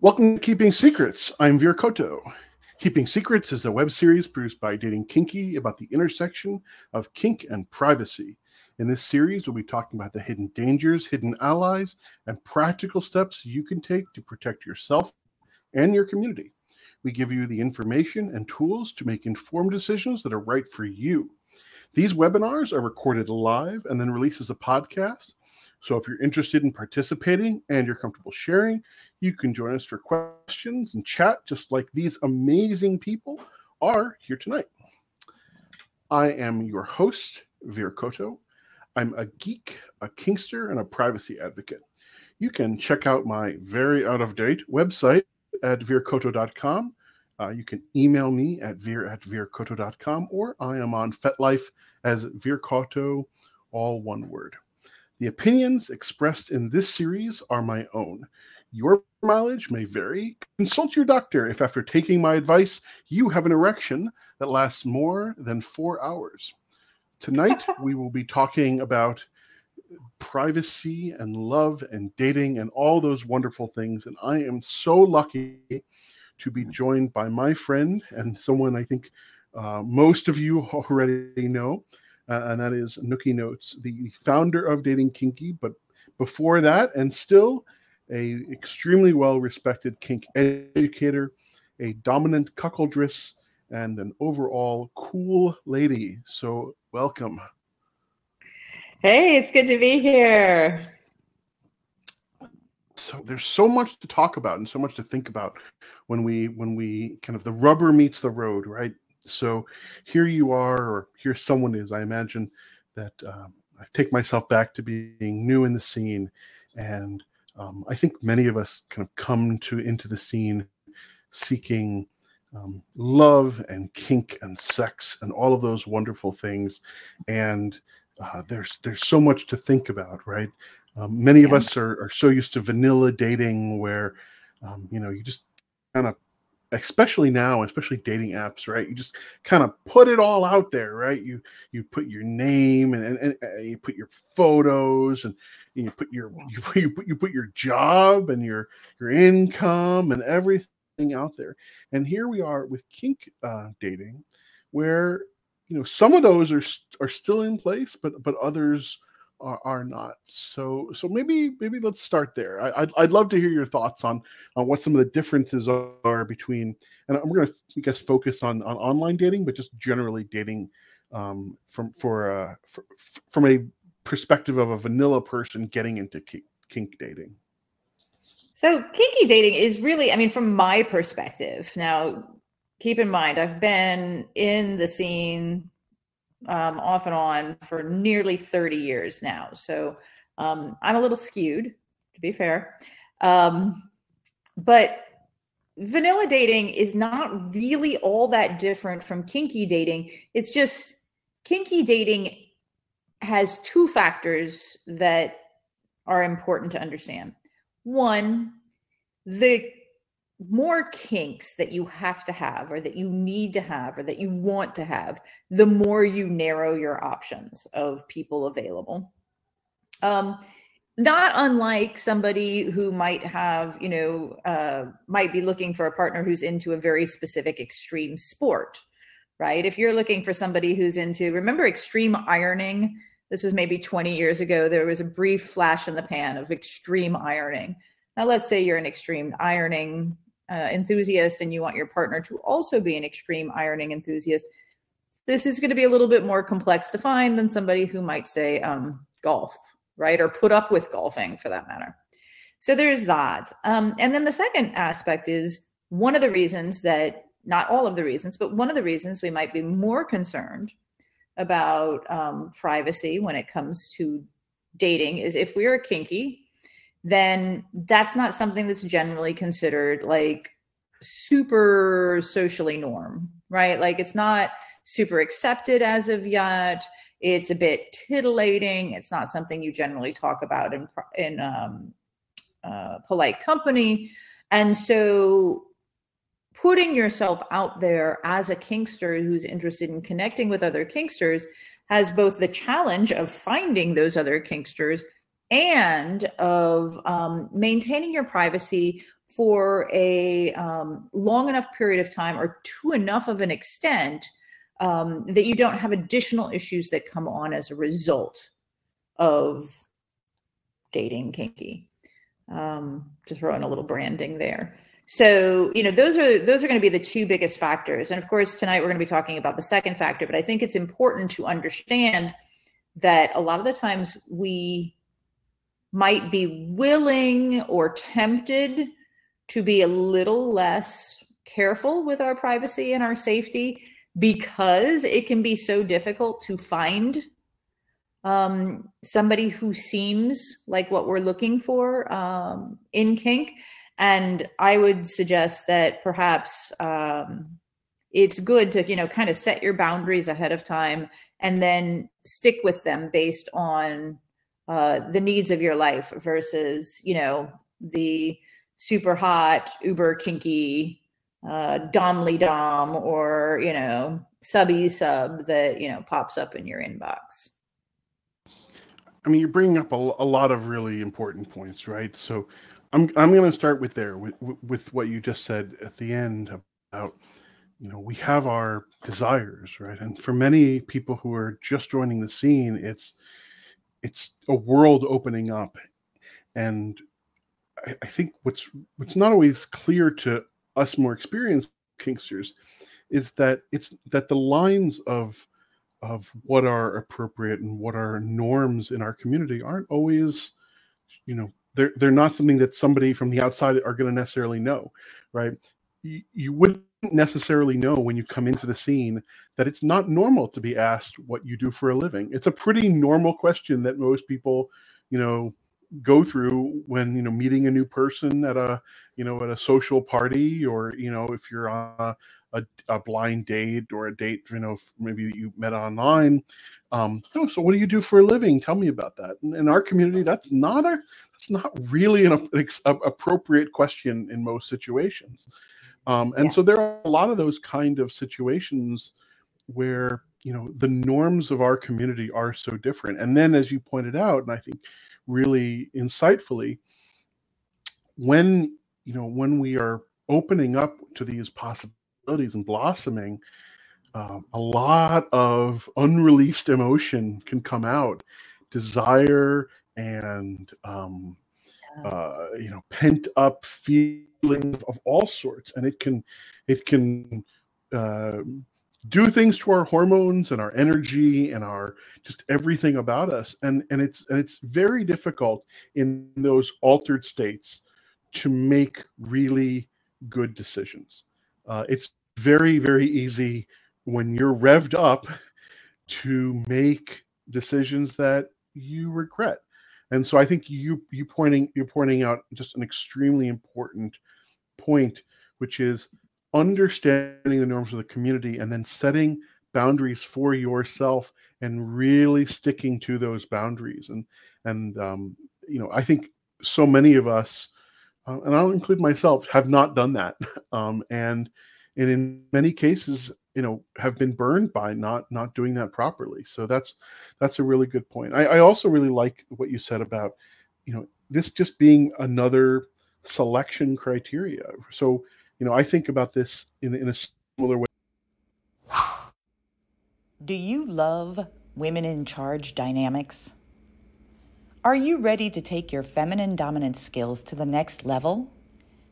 Welcome to Keeping Secrets. I'm Veer Koto. Keeping Secrets is a web series produced by Dating Kinky about the intersection of kink and privacy. In this series, we'll be talking about the hidden dangers, hidden allies, and practical steps you can take to protect yourself and your community. We give you the information and tools to make informed decisions that are right for you. These webinars are recorded live and then released as a podcast. So if you're interested in participating and you're comfortable sharing, you can join us for questions and chat just like these amazing people are here tonight. I am your host, Veer Koto. I'm a geek, a kinkster, and a privacy advocate. You can check out my very out of date website at veerkoto.com. Uh, you can email me at veer at veerkoto.com or I am on FetLife as Veer Koto, all one word. The opinions expressed in this series are my own. Your mileage may vary. Consult your doctor if, after taking my advice, you have an erection that lasts more than four hours. Tonight, we will be talking about privacy and love and dating and all those wonderful things. And I am so lucky to be joined by my friend and someone I think uh, most of you already know, uh, and that is Nookie Notes, the founder of Dating Kinky. But before that, and still a extremely well respected kink educator, a dominant cuckoldress, and an overall cool lady. So, welcome. Hey, it's good to be here. So there's so much to talk about and so much to think about when we when we kind of the rubber meets the road, right? So here you are, or here someone is. I imagine that um, I take myself back to being new in the scene, and um, I think many of us kind of come to into the scene seeking um, love and kink and sex and all of those wonderful things, and uh, there's there's so much to think about, right? Um, many of us are, are so used to vanilla dating where um, you know you just kind of especially now especially dating apps right? You just kind of put it all out there right? You you put your name and, and, and uh, you put your photos and you put your you put, you put you put your job and your your income and everything out there and here we are with kink uh, dating where you know some of those are are still in place but but others are, are not. So so maybe maybe let's start there. I, would I'd love to hear your thoughts on on what some of the differences are between. And I'm going to I guess focus on on online dating, but just generally dating um, from for, uh, for from a perspective of a vanilla person getting into kink, kink dating. So kinky dating is really, I mean, from my perspective. Now, keep in mind, I've been in the scene um, off and on for nearly 30 years now. So um, I'm a little skewed, to be fair. Um, but vanilla dating is not really all that different from kinky dating. It's just kinky dating has two factors that are important to understand. One, the more kinks that you have to have or that you need to have or that you want to have the more you narrow your options of people available um, not unlike somebody who might have you know uh, might be looking for a partner who's into a very specific extreme sport right if you're looking for somebody who's into remember extreme ironing this is maybe 20 years ago there was a brief flash in the pan of extreme ironing now let's say you're an extreme ironing uh, enthusiast and you want your partner to also be an extreme ironing enthusiast, this is going to be a little bit more complex to find than somebody who might say um, golf, right? Or put up with golfing for that matter. So there's that. Um, and then the second aspect is one of the reasons that, not all of the reasons, but one of the reasons we might be more concerned about um, privacy when it comes to dating is if we are kinky then that's not something that's generally considered like super socially norm, right? Like it's not super accepted as of yet. It's a bit titillating. It's not something you generally talk about in in um, uh, polite company, and so putting yourself out there as a kinkster who's interested in connecting with other kinksters has both the challenge of finding those other kinksters and of um, maintaining your privacy for a um, long enough period of time or to enough of an extent um, that you don't have additional issues that come on as a result of dating kinky. Um, to throw in a little branding there. So, you know, those are those are going to be the two biggest factors. And of course, tonight we're going to be talking about the second factor, but I think it's important to understand that a lot of the times we might be willing or tempted to be a little less careful with our privacy and our safety because it can be so difficult to find um, somebody who seems like what we're looking for um, in kink. And I would suggest that perhaps um, it's good to, you know, kind of set your boundaries ahead of time and then stick with them based on uh, the needs of your life versus, you know, the super hot, uber kinky, uh, domly dom or, you know, subby sub that, you know, pops up in your inbox. I mean, you're bringing up a, a lot of really important points, right? So I'm, I'm going to start with there with, with what you just said at the end about, you know, we have our desires, right? And for many people who are just joining the scene, it's, it's a world opening up. And I, I think what's, what's not always clear to us more experienced kinksters is that it's that the lines of of what are appropriate and what are norms in our community aren't always you know they're they're not something that somebody from the outside are going to necessarily know right? You, you wouldn't necessarily know when you come into the scene that it's not normal to be asked what you do for a living. It's a pretty normal question that most people you know go through when you know meeting a new person at a you know at a social party or you know if you're on a, a, a blind date or a date you know maybe you met online. Um, oh, so what do you do for a living? Tell me about that. In, in our community that's not a that's not really an, an appropriate question in most situations. Um, and yeah. so there are a lot of those kind of situations where you know the norms of our community are so different. And then as you pointed out and i think really insightfully when you know when we are opening up to these possibilities and blossoming um, a lot of unreleased emotion can come out. Desire and um, uh, you know pent up feelings of all sorts and it can it can uh, do things to our hormones and our energy and our just everything about us. And and it's and it's very difficult in those altered states to make really good decisions. Uh, it's very very easy when you're revved up to make decisions that you regret. And so i think you you pointing you're pointing out just an extremely important point which is understanding the norms of the community and then setting boundaries for yourself and really sticking to those boundaries. And and um, you know i think so many of us uh, and i'll include myself have not done that. Um, and and in many cases you know have been burned by not not doing that properly so that's that's a really good point I, I also really like what you said about you know this just being another selection criteria so you know, I think about this in, in a similar way. Do you love women in charge dynamics? Are you ready to take your feminine dominant skills to the next level?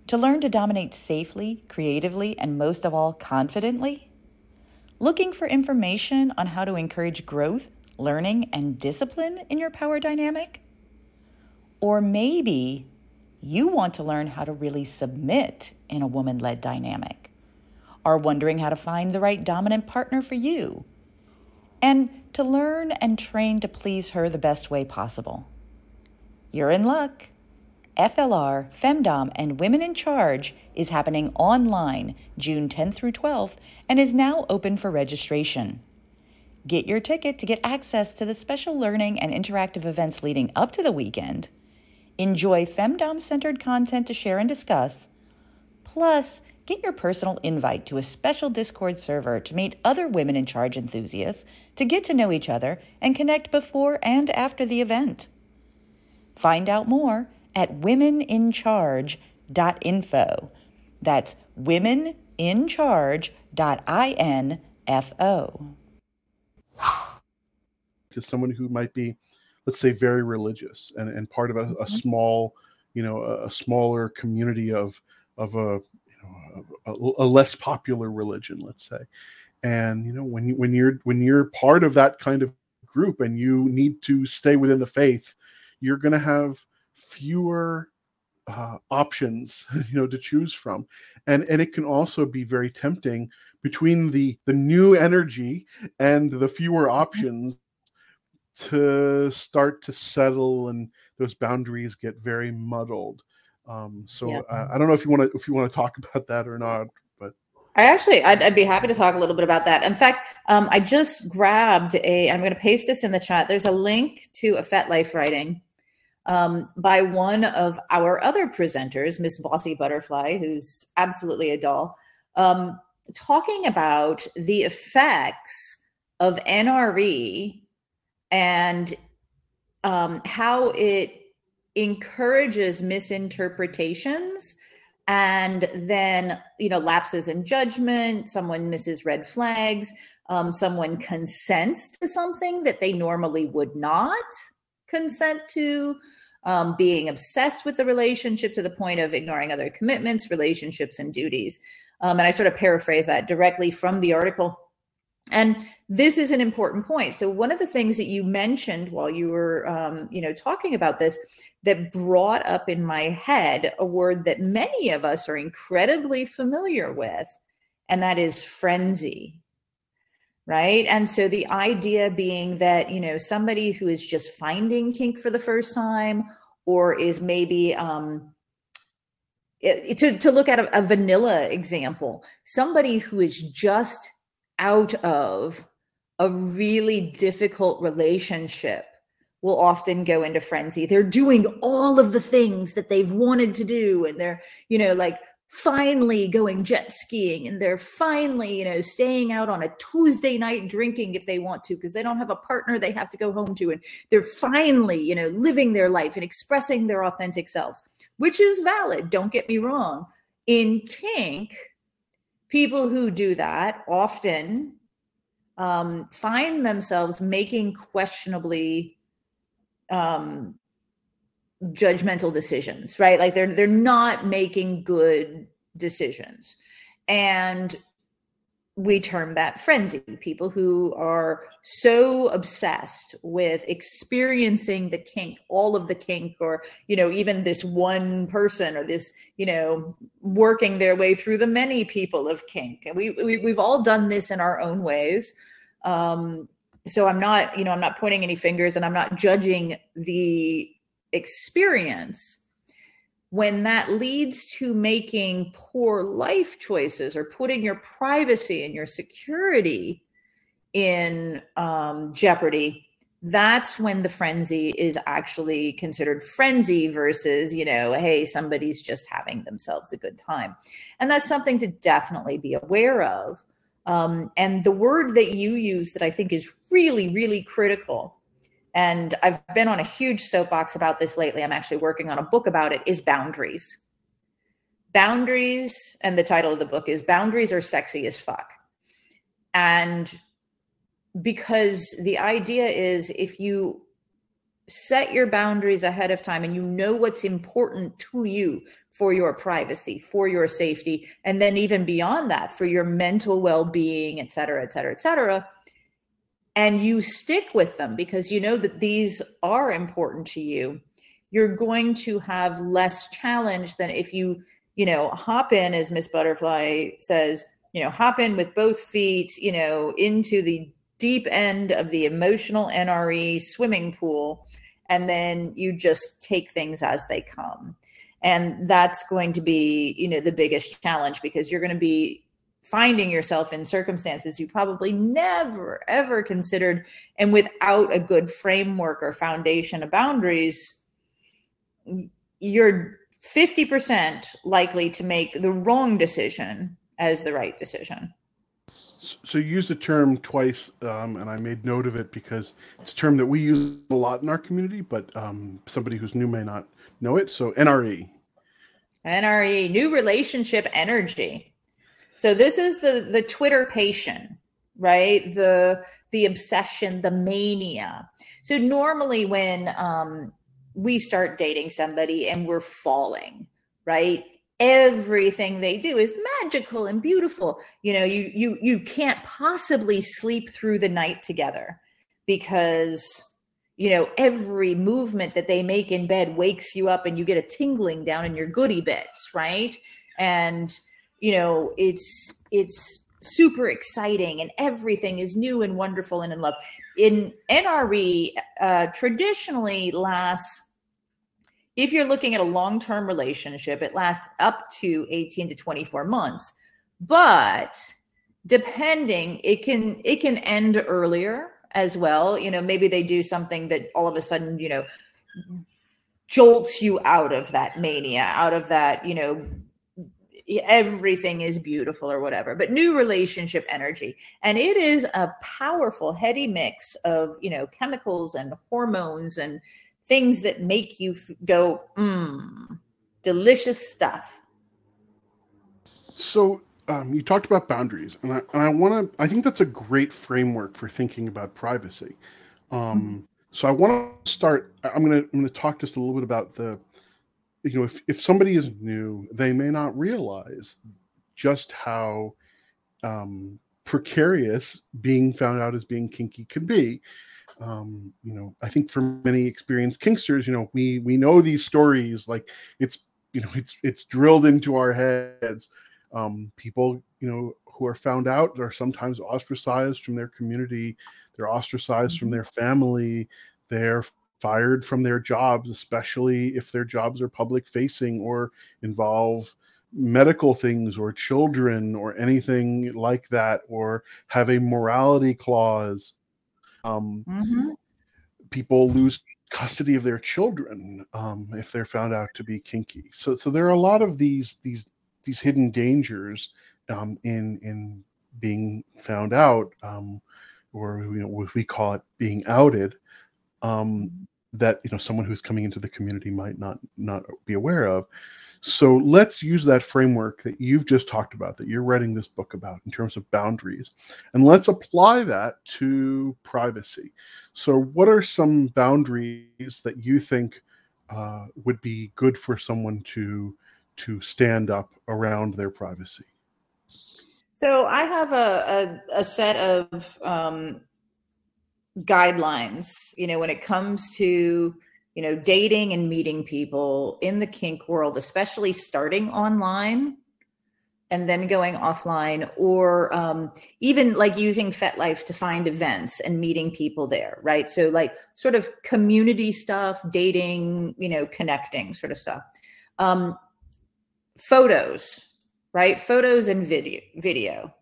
To learn to dominate safely, creatively, and most of all, confidently? Looking for information on how to encourage growth, learning, and discipline in your power dynamic? Or maybe you want to learn how to really submit in a woman led dynamic, are wondering how to find the right dominant partner for you, and to learn and train to please her the best way possible. You're in luck. FLR, Femdom, and Women in Charge is happening online June 10th through 12th and is now open for registration. Get your ticket to get access to the special learning and interactive events leading up to the weekend. Enjoy Femdom centered content to share and discuss Plus, get your personal invite to a special Discord server to meet other women in charge enthusiasts, to get to know each other, and connect before and after the event. Find out more at womeninCharge.info. That's womeninCharge.info. To someone who might be, let's say, very religious and, and part of a, a Mm-hmm. small, you know, a, a smaller community of of a, you know, a, a less popular religion, let's say. And you know, when you when you're when you're part of that kind of group and you need to stay within the faith, you're going to have fewer uh, options you know to choose from and and it can also be very tempting between the the new energy and the fewer options to start to settle and those boundaries get very muddled um, so Yeah. I, I don't know if you want to if you want to talk about that or not but I actually, I'd, I'd be happy to talk a little bit about that. In fact, um, I just grabbed a, I'm going to paste this in the chat. There's a link to a FetLife writing um, by one of our other presenters, Miss Bossy Butterfly, who's absolutely a doll, um, talking about the effects of NRE and um, how it encourages misinterpretations and then you know lapses in judgment someone misses red flags um, someone consents to something that they normally would not consent to um, being obsessed with the relationship to the point of ignoring other commitments relationships and duties. Um, and i sort of paraphrase that directly from the article. And this is an important point. So one of the things that you mentioned while you were um, you know talking about this that brought up in my head a word that many of us are incredibly familiar with, and that is frenzy. Right. And so the idea being that, you know, somebody who is just finding kink for the first time or is maybe, um, it, to, to look at a, a vanilla example, somebody who is just out of a really difficult relationship will often go into frenzy. They're doing all of the things that they've wanted to do, and they're, you know, like finally going jet skiing, and they're finally, you know, staying out on a Tuesday night drinking if they want to, because they don't have a partner they have to go home to. And they're finally, you know, living their life and expressing their authentic selves, which is valid. Don't get me wrong. In kink, people who do that often um, find themselves making questionably um judgmental decisions right? Like they're they're not making good decisions. And we term that frenzy people who are so obsessed with experiencing the kink all of the kink or you know even this one person or this you know working their way through the many people of kink. And we, we we've all done this in our own ways. Um so i'm not you know i'm not pointing any fingers and i'm not judging the experience when that leads to making poor life choices or putting your privacy and your security in um, jeopardy that's when the frenzy is actually considered frenzy versus you know hey somebody's just having themselves a good time. And that's something to definitely be aware of. Um, and the word that you use that I think is really, really critical, and I've been on a huge soapbox about this lately. I'm actually working on a book about it, is boundaries. Boundaries, and the title of the book is Boundaries Are Sexy as Fuck. And because the idea is if you set your boundaries ahead of time and you know what's important to you for your privacy, for your safety, and then even beyond that, for your mental well being, et cetera, et cetera, et cetera. And you stick with them because you know that these are important to you. You're going to have less challenge than if you, you know, hop in, as Miss Butterfly says, you know, hop in with both feet, you know, into the deep end of the emotional NRE swimming pool. And then you just take things as they come and that's going to be you know the biggest challenge because you're going to be finding yourself in circumstances you probably never ever considered and without a good framework or foundation of boundaries you're 50% likely to make the wrong decision as the right decision so you used the term twice um, and i made note of it because it's a term that we use a lot in our community but um, somebody who's new may not know it. So NRE. NRE, new relationship energy. So this is the the twitterpation, right? The the obsession, the mania. So normally when um, we start dating somebody and we're falling, right? Everything they do is magical and beautiful. You know, you you you can't possibly sleep through the night together because you know every movement that they make in bed wakes you up and you get a tingling down in your goody bits right and you know it's it's super exciting and everything is new and wonderful and in love in nre uh, traditionally lasts if you're looking at a long-term relationship it lasts up to 18 to 24 months but depending it can it can end earlier as well. You know, maybe they do something that all of a sudden, you know, jolts you out of that mania, out of that, you know, everything is beautiful or whatever but new relationship energy and it is a powerful heady mix of you know chemicals and hormones and things that make you f- go mmm delicious stuff so um, you talked about boundaries, and I, and I want to. I think that's a great framework for thinking about privacy. Um, mm-hmm. So I want to start. I'm gonna I'm gonna talk just a little bit about the. You know, if if somebody is new, they may not realize just how um, precarious being found out as being kinky can be. Um, you know, I think for many experienced kinksters, you know, we we know these stories like it's you know it's it's drilled into our heads um, people, you know, who are found out are sometimes ostracized from their community. They're ostracized from mm-hmm. their family. They're fired from their jobs, especially if their jobs are public facing or involve medical things or children or anything like that, or have a morality clause. Um, mm-hmm. People lose custody of their children um, if they're found out to be kinky. So, so there are a lot of these these these hidden dangers um, in in being found out, um, or you know, if we call it being outed, um, that you know someone who's coming into the community might not not be aware of. So let's use that framework that you've just talked about, that you're writing this book about in terms of boundaries, and let's apply that to privacy. So, what are some boundaries that you think uh, would be good for someone to to stand up around their privacy? So I have a, a, a set of um, guidelines, you know, when it comes to, you know, dating and meeting people in the kink world, especially starting online and then going offline or um, even like using FetLife to find events and meeting people there, right? So like sort of community stuff, dating, you know, connecting sort of stuff. Um, photos, right? Photos and video, video.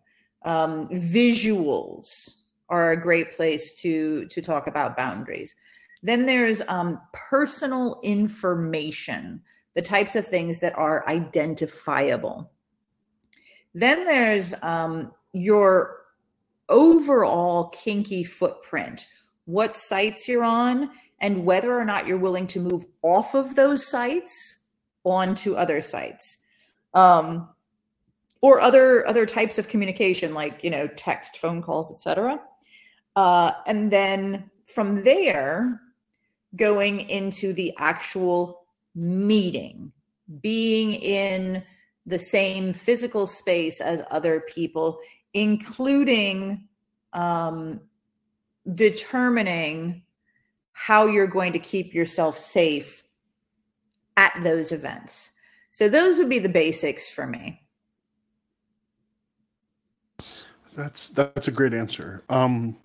Um, visuals are a great place to to talk about boundaries. Then there's um, personal information, the types of things that are identifiable. Then there's um, your overall kinky footprint, what sites you're on, and whether or not you're willing to move off of those sites onto other sites um, or other other types of communication like you know text phone calls etc uh, and then from there going into the actual meeting being in the same physical space as other people including um, determining how you're going to keep yourself safe at those events so those would be the basics for me. That's that's a great answer. Um,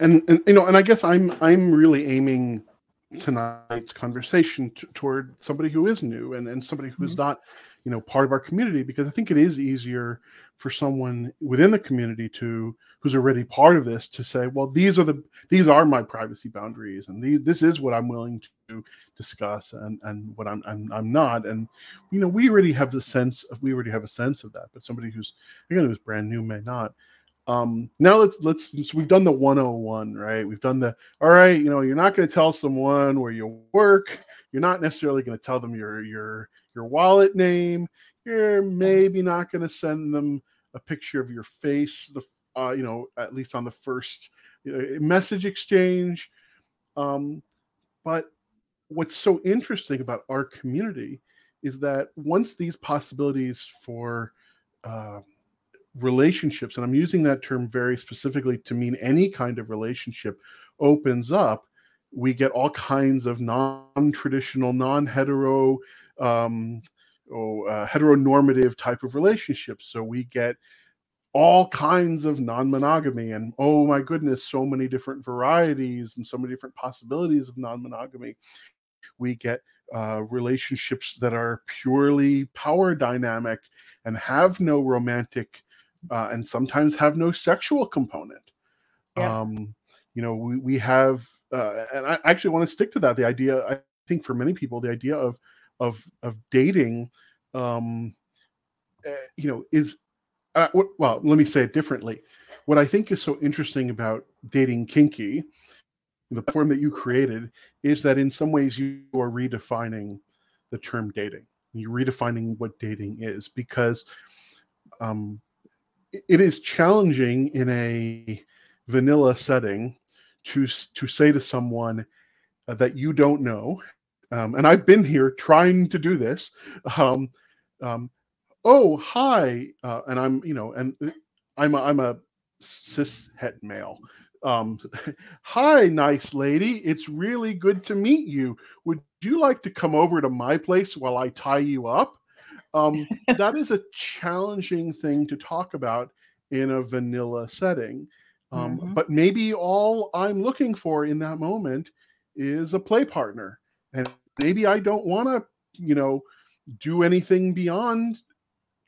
and, and you know, and I guess I'm I'm really aiming tonight's conversation t- toward somebody who is new and, and somebody who's mm-hmm. not, you know, part of our community because I think it is easier for someone within the community to who's already part of this to say, well, these are the these are my privacy boundaries, and these this is what I'm willing to discuss, and and what I'm I'm, I'm not, and you know, we already have the sense of we already have a sense of that, but somebody who's again who's brand new may not. Um, now let's let's so we've done the 101, right? We've done the all right. You know, you're not going to tell someone where you work. You're not necessarily going to tell them your your your wallet name. You're maybe not going to send them a picture of your face, the uh, you know, at least on the first know, message exchange. Um, but what's so interesting about our community is that once these possibilities for uh, relationships, and I'm using that term very specifically to mean any kind of relationship, opens up, we get all kinds of non-traditional, non-hetero, um, oh, uh, heteronormative type of relationships. So we get all kinds of non-monogamy, and oh my goodness, so many different varieties and so many different possibilities of non-monogamy. We get uh, relationships that are purely power dynamic and have no romantic uh, and sometimes have no sexual component. Yeah. Um, you know, we, we have, uh, and I actually want to stick to that. The idea, I think, for many people, the idea of of of dating, um, uh, you know, is uh, well. Let me say it differently. What I think is so interesting about dating kinky, the form that you created, is that in some ways you are redefining the term dating. You're redefining what dating is because um, it is challenging in a vanilla setting to to say to someone uh, that you don't know, um, and I've been here trying to do this. Um, um, oh, hi, uh, and I'm you know, and I'm a, I'm a cis het male. Um, hi, nice lady. It's really good to meet you. Would you like to come over to my place while I tie you up? Um, that is a challenging thing to talk about in a vanilla setting. Um, mm-hmm. But maybe all I'm looking for in that moment is a play partner. And maybe I don't want to, you know, do anything beyond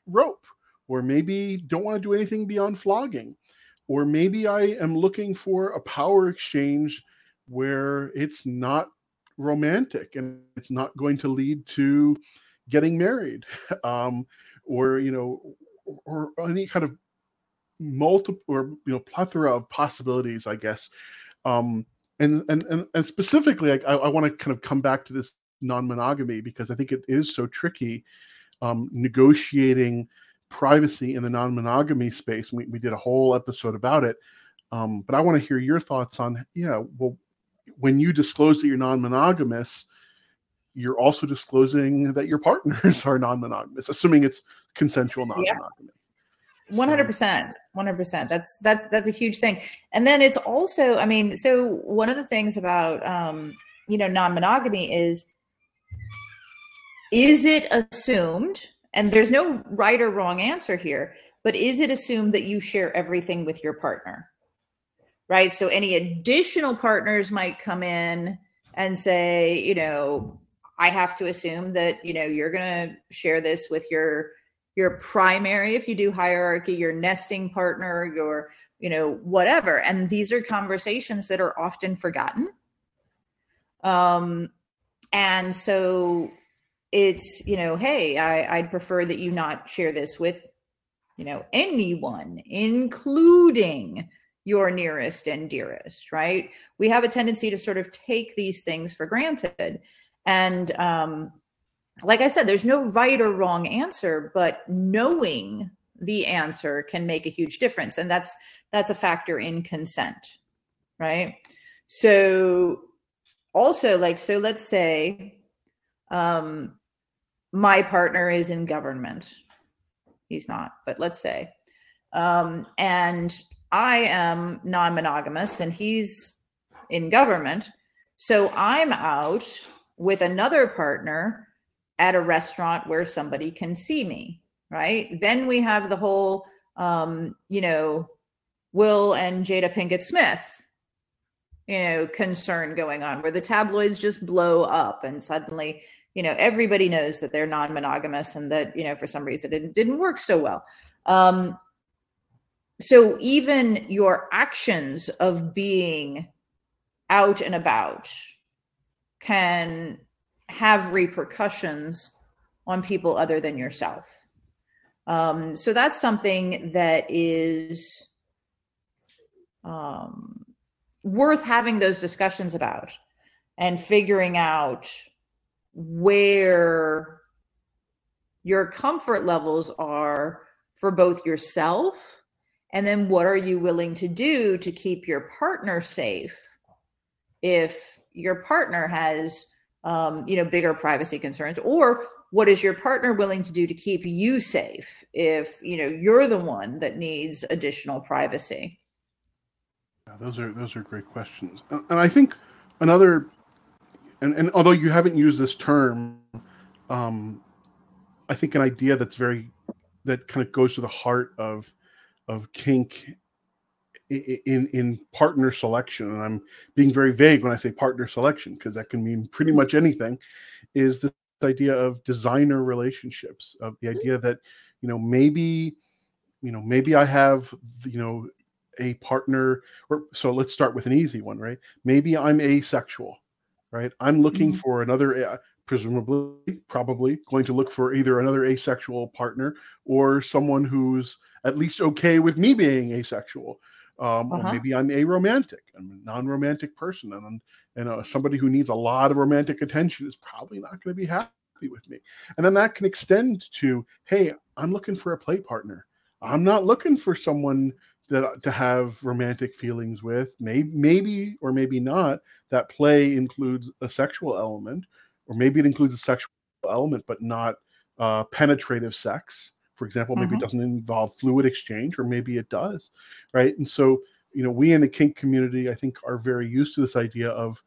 rope, or maybe don't want to do anything beyond flogging, or maybe I am looking for a power exchange where it's not romantic and it's not going to lead to getting married um, or you know or, any kind of multiple or you know plethora of possibilities i guess. Um and and and, and specifically i, I want to kind of come back to this non-monogamy because i think it is so tricky um negotiating privacy in the non-monogamy space we, we did a whole episode about it. Um but i want to hear your thoughts on yeah well when you disclose that you're non-monogamous you're also disclosing that your partners are non-monogamous assuming it's consensual non-monogamy. 100% 100% that's that's that's a huge thing. And then it's also i mean so one of the things about um you know non-monogamy is is it assumed and there's no right or wrong answer here but is it assumed that you share everything with your partner? Right? So any additional partners might come in and say you know i have to assume that you know you're going to share this with your your primary if you do hierarchy your nesting partner your you know whatever. And these are conversations that are often forgotten. Um and so it's you know hey I, i'd prefer that you not share this with you know anyone including your nearest and dearest right? We have a tendency to sort of take these things for granted and um like I said, there's no right or wrong answer, but knowing the answer can make a huge difference. And that's that's a factor in consent. Right. So also like so let's say um my partner is in government. He's not, but let's say. Um and I am non-monogamous and he's in government. So I'm out with another partner at a restaurant where somebody can see me, right? Then we have the whole, um, you know, Will and Jada Pinkett Smith, you know, concern going on where the tabloids just blow up and suddenly, you know, everybody knows that they're non monogamous and that, you know, for some reason it didn't work so well. Um, so even your actions of being out and about can have repercussions on people other than yourself. Um, so that's something that is um, worth having those discussions about and figuring out where your comfort levels are for both yourself and then what are you willing to do to keep your partner safe if your partner has um, you know bigger privacy concerns or what is your partner willing to do to keep you safe if you know you're the one that needs additional privacy? Yeah, those are those are great questions. And i think another and, and although you haven't used this term um, i think an idea that's very that kind of goes to the heart of of kink in in partner selection and i'm being very vague when i say partner selection because that can mean pretty much anything is this idea of designer relationships of the idea that you know maybe you know maybe i have you know a partner or so let's start with an easy one right? Maybe i'm asexual right? I'm looking mm-hmm. for another uh, presumably probably going to look for either another asexual partner or someone who's at least okay with me being asexual um, uh-huh. or maybe I'm a romantic, I'm a non-romantic person, and and uh, somebody who needs a lot of romantic attention is probably not going to be happy with me. And then that can extend to, hey, I'm looking for a play partner. I'm not looking for someone that to have romantic feelings with. Maybe, maybe or maybe not. That play includes a sexual element, or maybe it includes a sexual element, but not uh, penetrative sex for example maybe mm-hmm. it doesn't involve fluid exchange or maybe it does right? And so you know we in the kink community i think are very used to this idea of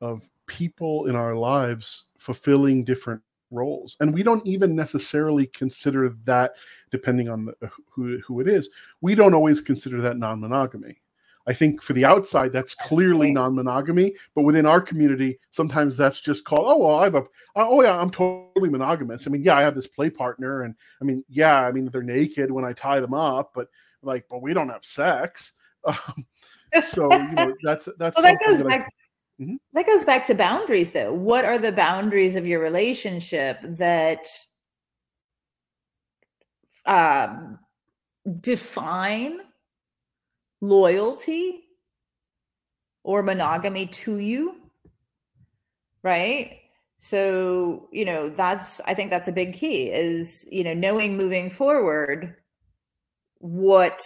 of people in our lives fulfilling different roles. And we don't even necessarily consider that depending on the, who who it is we don't always consider that non-monogamy I think for the outside, that's clearly non-monogamy, but within our community, sometimes that's just called, oh well, I have a, oh yeah, I'm totally monogamous. I mean, yeah, I have this play partner, and I mean, yeah, I mean they're naked when I tie them up, but like, but we don't have sex. Um, so you know, that's that's well, that goes that back. I, mm-hmm. That goes back to boundaries, though. What are the boundaries of your relationship that um, define loyalty or monogamy to you right? So you know that's i think that's a big key is you know knowing moving forward what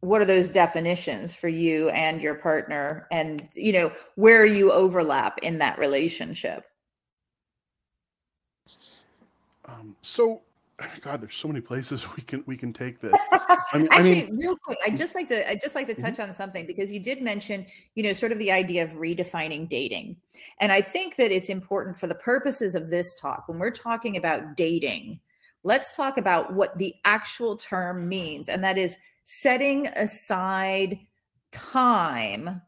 what are those definitions for you and your partner and you know where you overlap in that relationship? Um, so God, there's so many places we can we can take this. I mean, Actually, I mean, real quick, I just like to I just like to touch mm-hmm. on something because you did mention, you know, sort of the idea of redefining dating, and I think that it's important for the purposes of this talk when we're talking about dating. Let's talk about what the actual term means, and that is setting aside time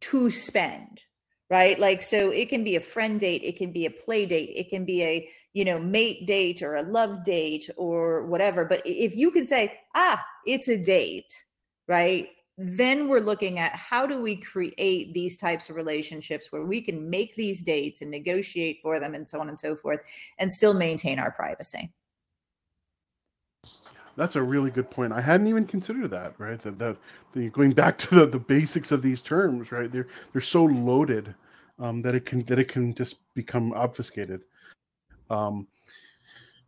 to spend right? Like so it can be a friend date it can be a play date it can be a you know mate date or a love date or whatever. But if you can say ah it's a date right? Then we're looking at how do we create these types of relationships where we can make these dates and negotiate for them and so on and so forth and still maintain our privacy that's a really good point. I hadn't even considered that, right? That, that, that going back to the, the basics of these terms, right? They're they're so loaded um, that it can that it can just become obfuscated. Um,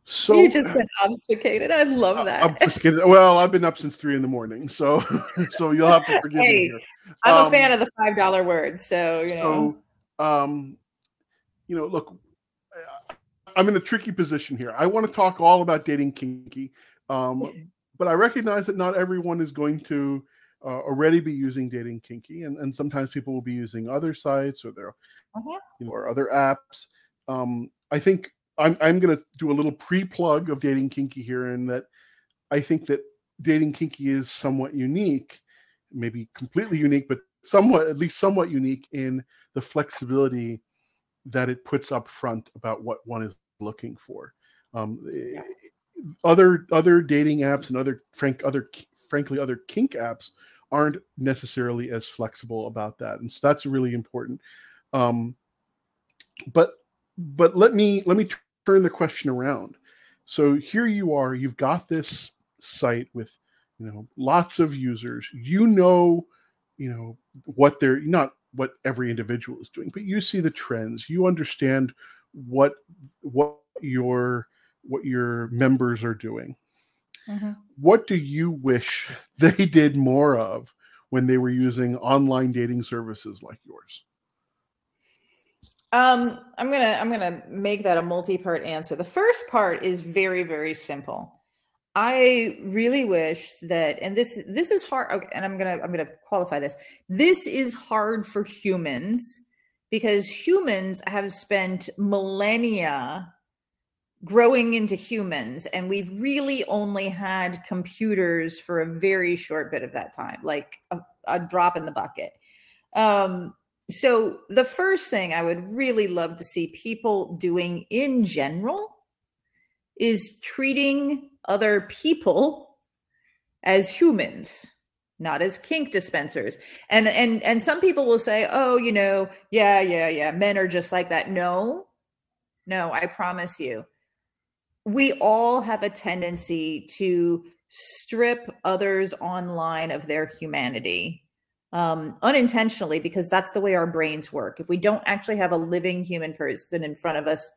so you just said obfuscated. I love uh, that. Obfuscated. Well, I've been up since three in the morning, so so you'll have to forgive hey, me here. I'm um, a fan of the five dollar words, so you know. So, um, you know, look, I'm in a tricky position here. I want to talk all about dating kinky. Um, but I recognize that not everyone is going to uh, already be using Dating Kinky, and, and sometimes people will be using other sites or their, uh-huh. you know, or other apps. Um, I think I'm I'm going to do a little pre-plug of Dating Kinky here, in that I think that Dating Kinky is somewhat unique, maybe completely unique, but somewhat at least somewhat unique in the flexibility that it puts up front about what one is looking for. Um, yeah other other dating apps and other frank other frankly other kink apps aren't necessarily as flexible about that, and so that's really important. Um, but but let me let me turn the question around. So here you are, you've got this site with you know lots of users. You know, you know what they're not what every individual is doing, but you see the trends. You understand what what your what your members are doing. Mm-hmm. What do you wish they did more of when they were using online dating services like yours? Um, I'm gonna I'm gonna make that a multi-part answer. The first part is very very simple. I really wish that, and this this is hard, okay, and I'm gonna I'm gonna qualify this. This is hard for humans because humans have spent millennia growing into humans, and we've really only had computers for a very short bit of that time, like a, a drop in the bucket. Um, so the first thing I would really love to see people doing in general is treating other people as humans not as kink dispensers. And and and some people will say oh you know yeah yeah yeah men are just like that. No. No i promise you we all have a tendency to strip others online of their humanity um, unintentionally because that's the way our brains work if we don't actually have a living human person in front of us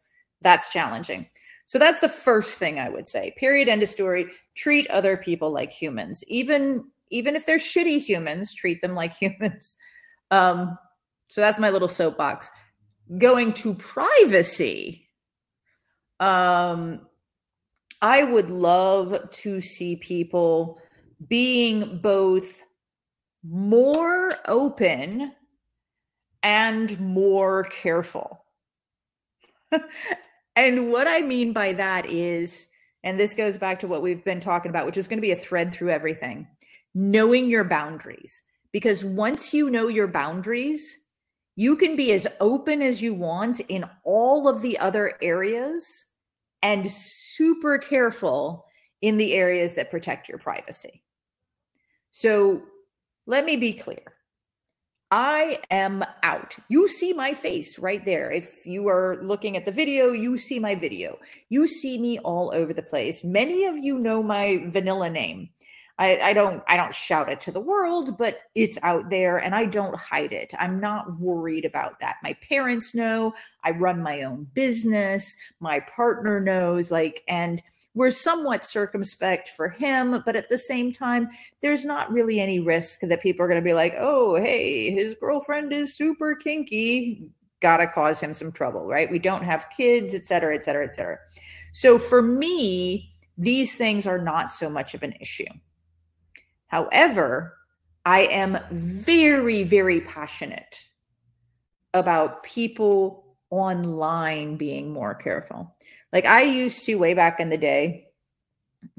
that's challenging so that's the first thing I would say. Period. End of story. Treat other people like humans, even even if they're shitty humans. Treat them like humans. Um, so that's my little soapbox. Going to privacy. Um, I would love to see people being both more open and more careful. And what I mean by that is, and this goes back to what we've been talking about, which is going to be a thread through everything knowing your boundaries. Because once you know your boundaries, you can be as open as you want in all of the other areas and super careful in the areas that protect your privacy. So let me be clear I am out. You see my face right there. If you are looking at the video, you see my video. You see me all over the place. Many of you know my vanilla name. I, I, don't I don't shout it to the world, but it's out there and I don't hide it. I'm not worried about that. My parents know I run my own business. My partner knows, like, and we're somewhat circumspect for him, but at the same time, there's not really any risk that people are going to be like, oh, hey, his girlfriend is super kinky. Gotta cause him some trouble, right? We don't have kids, et cetera, et cetera, et cetera. So for me, these things are not so much of an issue. However, I am very, very passionate about people online being more careful. Like I used to way back in the day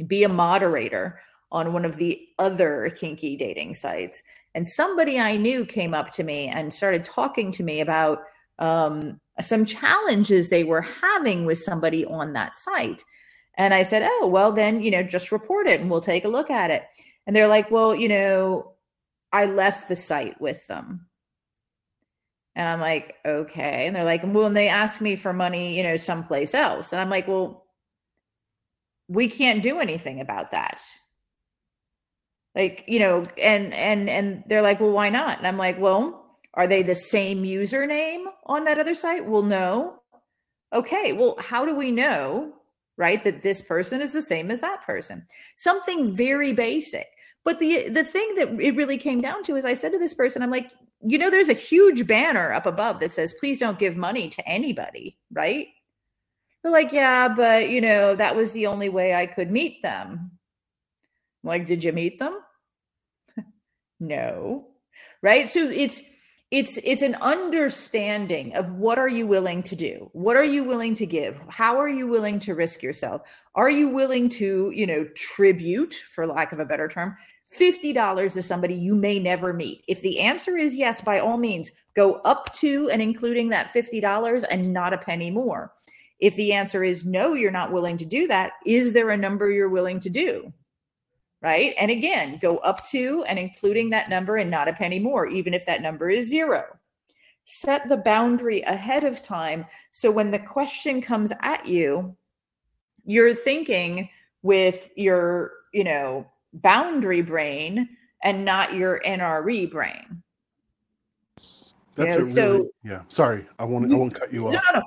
be a moderator on one of the other kinky dating sites. And somebody I knew came up to me and started talking to me about um, some challenges they were having with somebody on that site. And I said, Oh, well, then, you know, just report it and we'll take a look at it. And they're like, Well, you know, I left the site with them. And I'm like, okay. And they're like, well, and they ask me for money, you know, someplace else. And I'm like, well, we can't do anything about that. Like, you know, and and and they're like, well, why not? And I'm like, well, are they the same username on that other site? Well, no. Okay, well, how do we know, right, that this person is the same as that person? Something very basic. But the the thing that it really came down to is I said to this person, I'm like, you know, there's a huge banner up above that says, please don't give money to anybody, right? They're like, yeah, but you know, that was the only way I could meet them. I'm like, did you meet them? no. Right. So it's it's it's an understanding of what are you willing to do what are you willing to give how are you willing to risk yourself are you willing to you know tribute for lack of a better term $50 to somebody you may never meet? If the answer is yes, by all means, go up to and including that $50 and not a penny more. If the answer is no, you're not willing to do that, is there a number you're willing to do? Right. And again, go up to and including that number and not a penny more, even if that number is zero. Set the boundary ahead of time. So when the question comes at you, you're thinking with your, you know, boundary brain and not your NRE brain. That's you know, so really, yeah. Sorry, I won't I won't cut you off. No, no,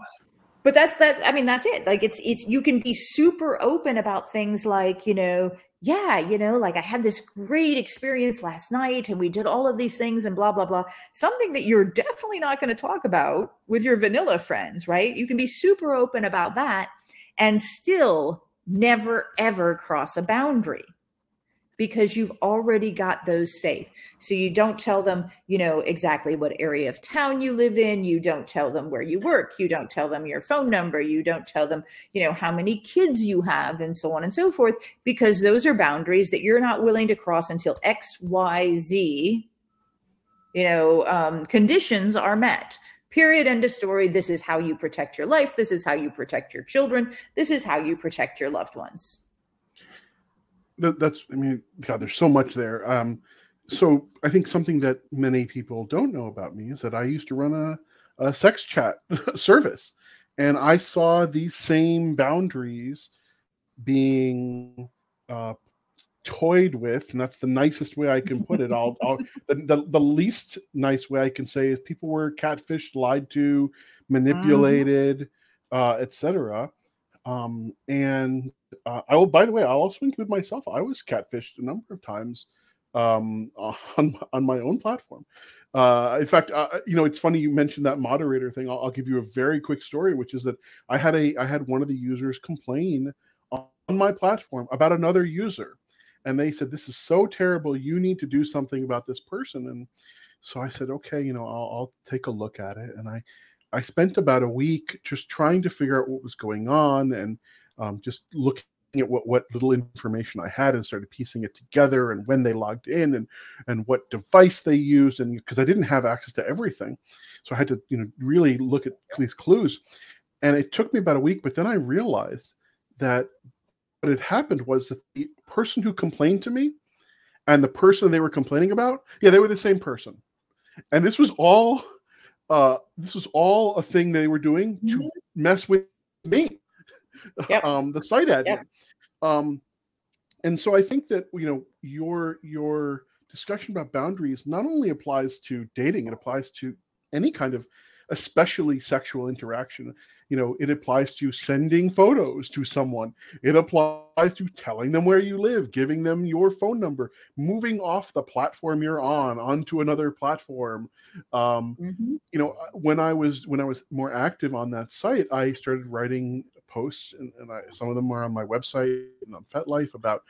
but that's that's i mean that's it like it's it's you can be super open about things like you know yeah you know like i had this great experience last night and we did all of these things and blah blah blah something that you're definitely not going to talk about with your vanilla friends right you can be super open about that and still never ever cross a boundary because you've already got those safe. So you don't tell them, you know, exactly what area of town you live in. You don't tell them where you work. You don't tell them your phone number. You don't tell them, you know, how many kids you have and so on and so forth, because those are boundaries that you're not willing to cross until X, Y, Z, you know, um, conditions are met. Period. End of story. This is how you protect your life. This is how you protect your children. This is how you protect your loved ones that, that's i mean god there's so much there. Um so i think something that many people don't know about me is that i used to run a, a sex chat service and i saw these same boundaries being uh, toyed with and that's the nicest way i can put it. I'll, I'll the, the, the, least nice way i can say is people were catfished lied to manipulated mm-hmm. uh, etc um, and uh, I will, by the way, I'll also include myself. I was catfished a number of times um, on on my own platform. Uh, in fact, uh, you know, it's funny you mentioned that moderator thing. I'll, I'll, give you a very quick story, which is that I had a I had one of the users complain on my platform about another user, and they said, "This is so terrible. You need to do something about this person." And so I said, "Okay, you know, I'll, I'll take a look at it." And I I spent about a week just trying to figure out what was going on and um, just looking at what, what little information I had and started piecing it together and when they logged in and and what device they used and because I didn't have access to everything, so I had to you know really look at these clues, and it took me about a week. But then I realized that what had happened was that the person who complained to me and the person they were complaining about, yeah, they were the same person, and this was all uh, this was all a thing they were doing mm-hmm. to mess with me, yep. um, the site admin. Yep. Um, and so I think that you know your your discussion about boundaries not only applies to dating, it applies to any kind of especially sexual interaction. You know, it applies to sending photos to someone. It applies to telling them where you live, giving them your phone number, moving off the platform you're on onto another platform. Um, mm-hmm. You know, when I was when I was more active on that site, I started writing posts, and, and I, some of them are on my website and on FetLife about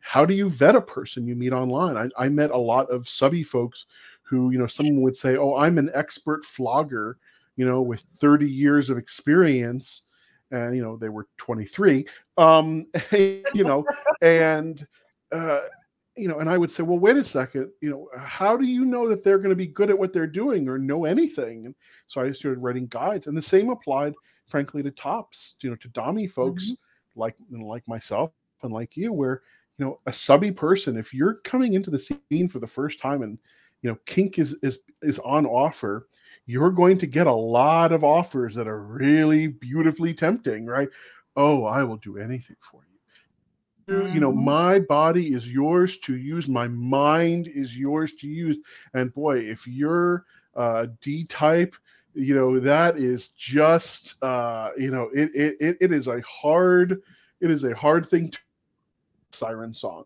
how do you vet a person you meet online. I, I met a lot of subby folks who, you know, someone would say, "Oh, I'm an expert flogger." you know, with 30 years of experience, and you know they were 23, um, you know, and uh, you know, and I would say, well, wait a second, you know, how do you know that they're going to be good at what they're doing or know anything? And so I started writing guides, and the same applied, frankly, to tops, you know, to dommy folks mm-hmm. like you know, like myself and like you, where you know a subby person, if you're coming into the scene for the first time and you know kink is is is on offer you're going to get a lot of offers that are really beautifully tempting, right? Oh, I will do anything for you. Mm-hmm. You know, mm-hmm. my body is yours to use, my mind is yours to use. And boy, if you're uh, D type, you know, that is just, uh, you know, it, it, it is a hard, it is a hard thing to siren song.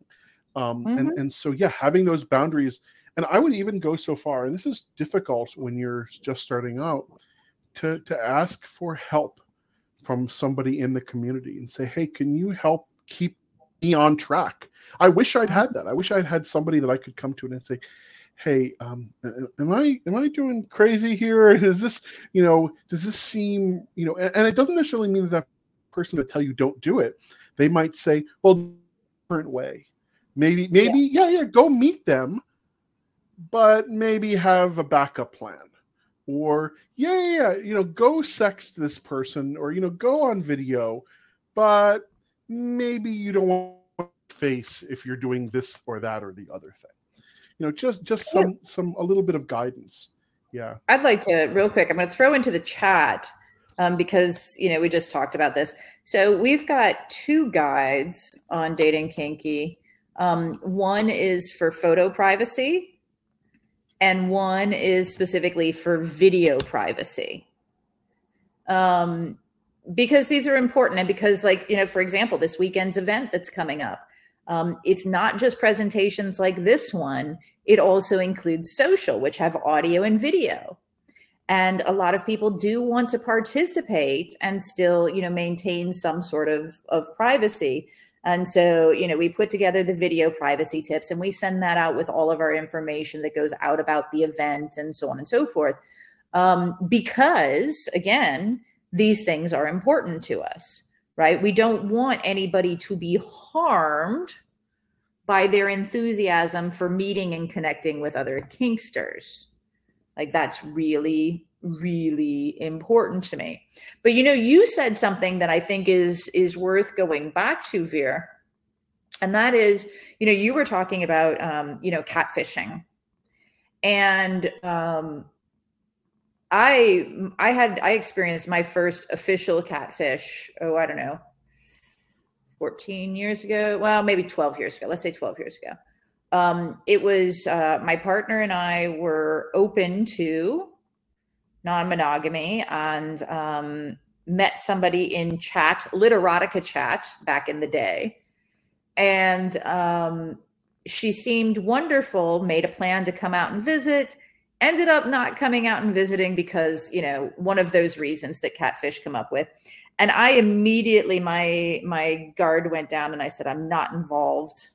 Um, mm-hmm. and, and so, yeah, having those boundaries and I would even go so far, and this is difficult when you're just starting out, to, to ask for help from somebody in the community and say, hey, can you help keep me on track? I wish I'd had that. I wish I'd had somebody that I could come to and say, hey, um, am I am I doing crazy here? Is this, you know, does this seem, you know, and, and it doesn't necessarily mean that, that person to tell you don't do it. They might say, well, different way. Maybe, maybe, yeah, yeah, yeah go meet them but maybe have a backup plan or yeah, yeah, yeah, you know, go sext this person or you know, go on video, but maybe you don't want face if you're doing this or that or the other thing. You know, just just some some a little bit of guidance. Yeah. I'd like to real quick. I'm going to throw into the chat um, because you know we just talked about this. So we've got two guides on dating kinky. Um, one is for photo privacy, and one is specifically for video privacy. Um, because these are important and because like you know for example this weekend's event that's coming up um, it's not just presentations like this one. It also includes social which have audio and video. And a lot of people do want to participate and still you know maintain some sort of of privacy and so you know we put together the video privacy tips and we send that out with all of our information that goes out about the event and so on and so forth um, because again these things are important to us, right? We don't want anybody to be harmed by their enthusiasm for meeting and connecting with other kinksters. Like that's really really important to me. But you know, you said something that I think is is worth going back to, Veer, and that is, you know, you were talking about, um, you know, catfishing, and um, I I had I experienced my first official catfish. Oh, I don't know, fourteen years ago. Well, maybe twelve years ago. Let's say twelve years ago. Um, it was uh, my partner and I were open to non-monogamy and um, met somebody in chat, literotica chat back in the day, and um, she seemed wonderful. Made a plan to come out and visit ended up not coming out and visiting because you know one of those reasons that catfish come up with and i immediately my my guard went down and i said i'm not involved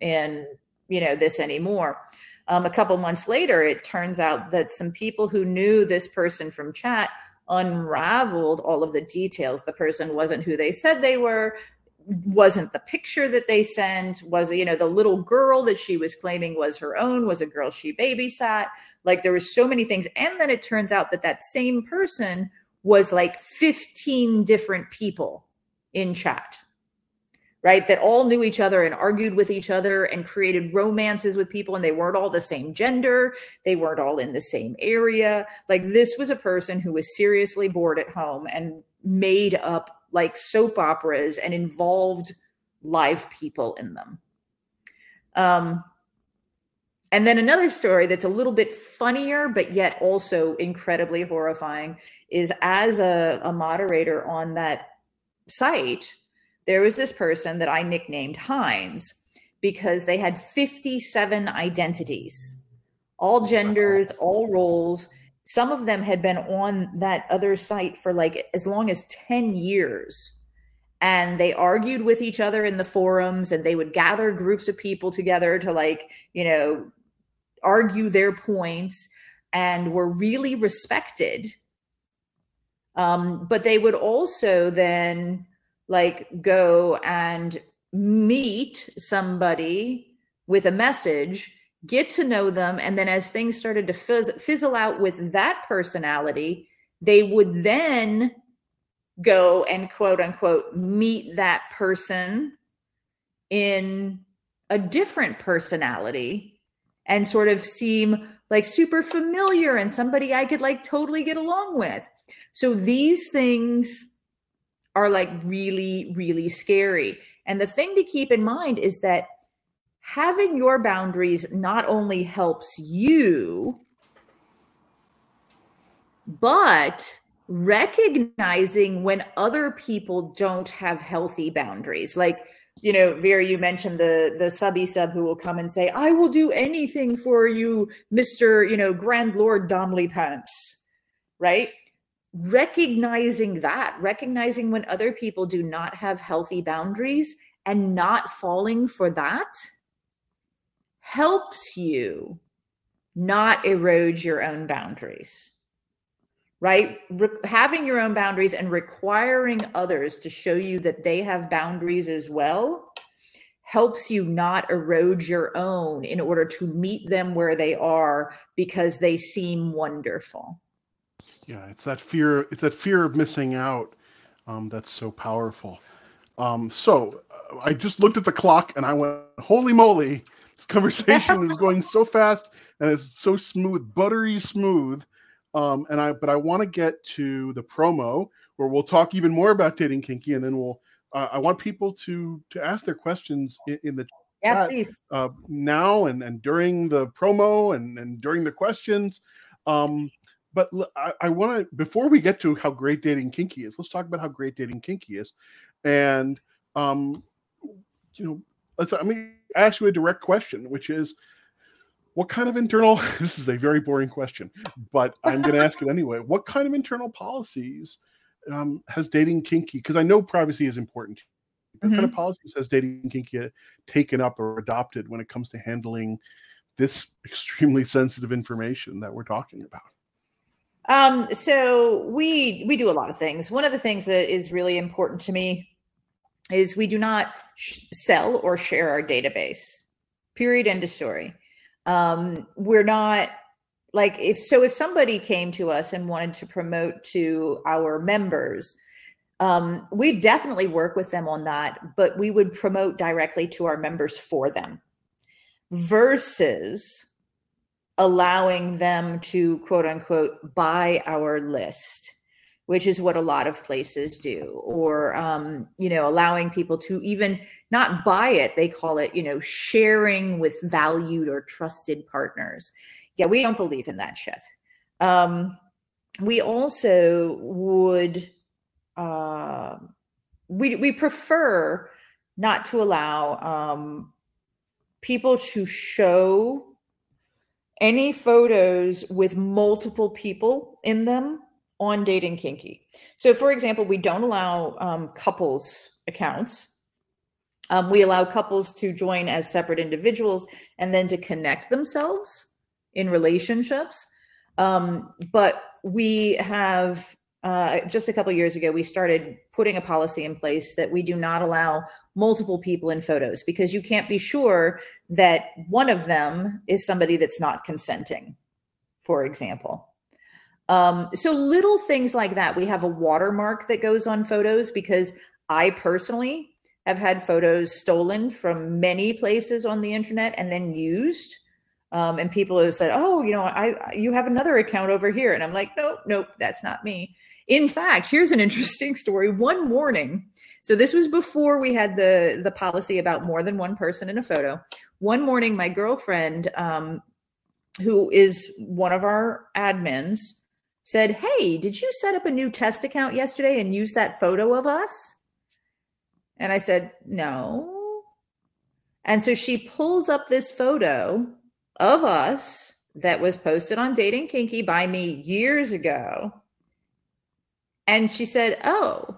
in you know this anymore um, a couple months later it turns out that some people who knew this person from chat unraveled all of the details. The person wasn't who they said they were wasn't the picture that they sent was you know the little girl that she was claiming was her own was a girl she babysat. Like there was so many things. And then it turns out that that same person was like 15 different people in chat right? That all knew each other and argued with each other and created romances with people and they weren't all the same gender. They weren't all in the same area. Like this was a person who was seriously bored at home and made up like soap operas and involved live people in them. Um, and then another story that's a little bit funnier, but yet also incredibly horrifying is as a, a moderator on that site, there was this person that I nicknamed Heinz because they had 57 identities, all genders, all roles. Some of them had been on that other site for like as long as 10 years. And they argued with each other in the forums and they would gather groups of people together to like you know argue their points and were really respected. Um, but they would also then like go and meet somebody with a message get to know them. And then as things started to fizz- fizzle out with that personality, they would then go and quote unquote meet that person in a different personality and sort of seem like super familiar and somebody I could like totally get along with. So these things are like really, really scary. And the thing to keep in mind is that having your boundaries not only helps you, but recognizing when other people don't have healthy boundaries. Like, you know, Vera, you mentioned the the subby sub who will come and say, I will do anything for you, Mr. You know, Grand Lord Domley Pants. Right? Recognizing that, recognizing when other people do not have healthy boundaries and not falling for that helps you not erode your own boundaries right? Re- having your own boundaries and requiring others to show you that they have boundaries as well helps you not erode your own in order to meet them where they are because they seem wonderful yeah it's that fear it's that fear of missing out um, that's so powerful um, so uh, i just looked at the clock and i went holy moly this conversation is going so fast and it's so smooth, buttery smooth. Um, and I, but I want to get to the promo where we'll talk even more about dating kinky, and then we'll. Uh, I want people to to ask their questions in, in the yeah, chat please. Uh, now and and during the promo and and during the questions. Um, but I, I want to before we get to how great dating kinky is, let's talk about how great dating kinky is, and um, you know, let's. I mean, ask you a direct question, which is, what kind of internal? This is a very boring question, but I'm going to ask it anyway. What kind of internal policies um, has dating kinky? Because I know privacy is important. What mm-hmm. kind of mm-hmm. policies has dating kinky taken up or adopted when it comes to handling this extremely sensitive information that we're talking about? Um, so we we do a lot of things. One of the things that is really important to me is we do not sh- sell or share our database. Period. End of story. Um, we're not like if so if somebody came to us and wanted to promote to our members um, we definitely work with them on that but we would promote directly to our members for them versus allowing them to quote unquote buy our list which is what a lot of places do. Or um, you know allowing people to even not buy it they call it you know sharing with valued or trusted partners. Yeah we don't believe in that shit. Um, we also would uh, we we prefer not to allow um, people to show any photos with multiple people in them on dating kinky. So for example we don't allow um, couples accounts. Um, we allow couples to join as separate individuals and then to connect themselves in relationships. Um, but we have uh, just a couple years ago, we started putting a policy in place that we do not allow multiple people in photos because you can't be sure that one of them is somebody that's not consenting, for example. Um, so little things like that. We have a watermark that goes on photos because I personally have had photos stolen from many places on the internet and then used. Um, and people have said, "Oh, you know, I you have another account over here," and I'm like, "Nope, nope, that's not me." In fact, here's an interesting story. One morning, so this was before we had the the policy about more than one person in a photo. One morning, my girlfriend, um, who is one of our admins, said, "Hey, did you set up a new test account yesterday and use that photo of us?" And I said, "No." And so she pulls up this photo of us that was posted on Dating Kinky by me years ago and she said, Oh,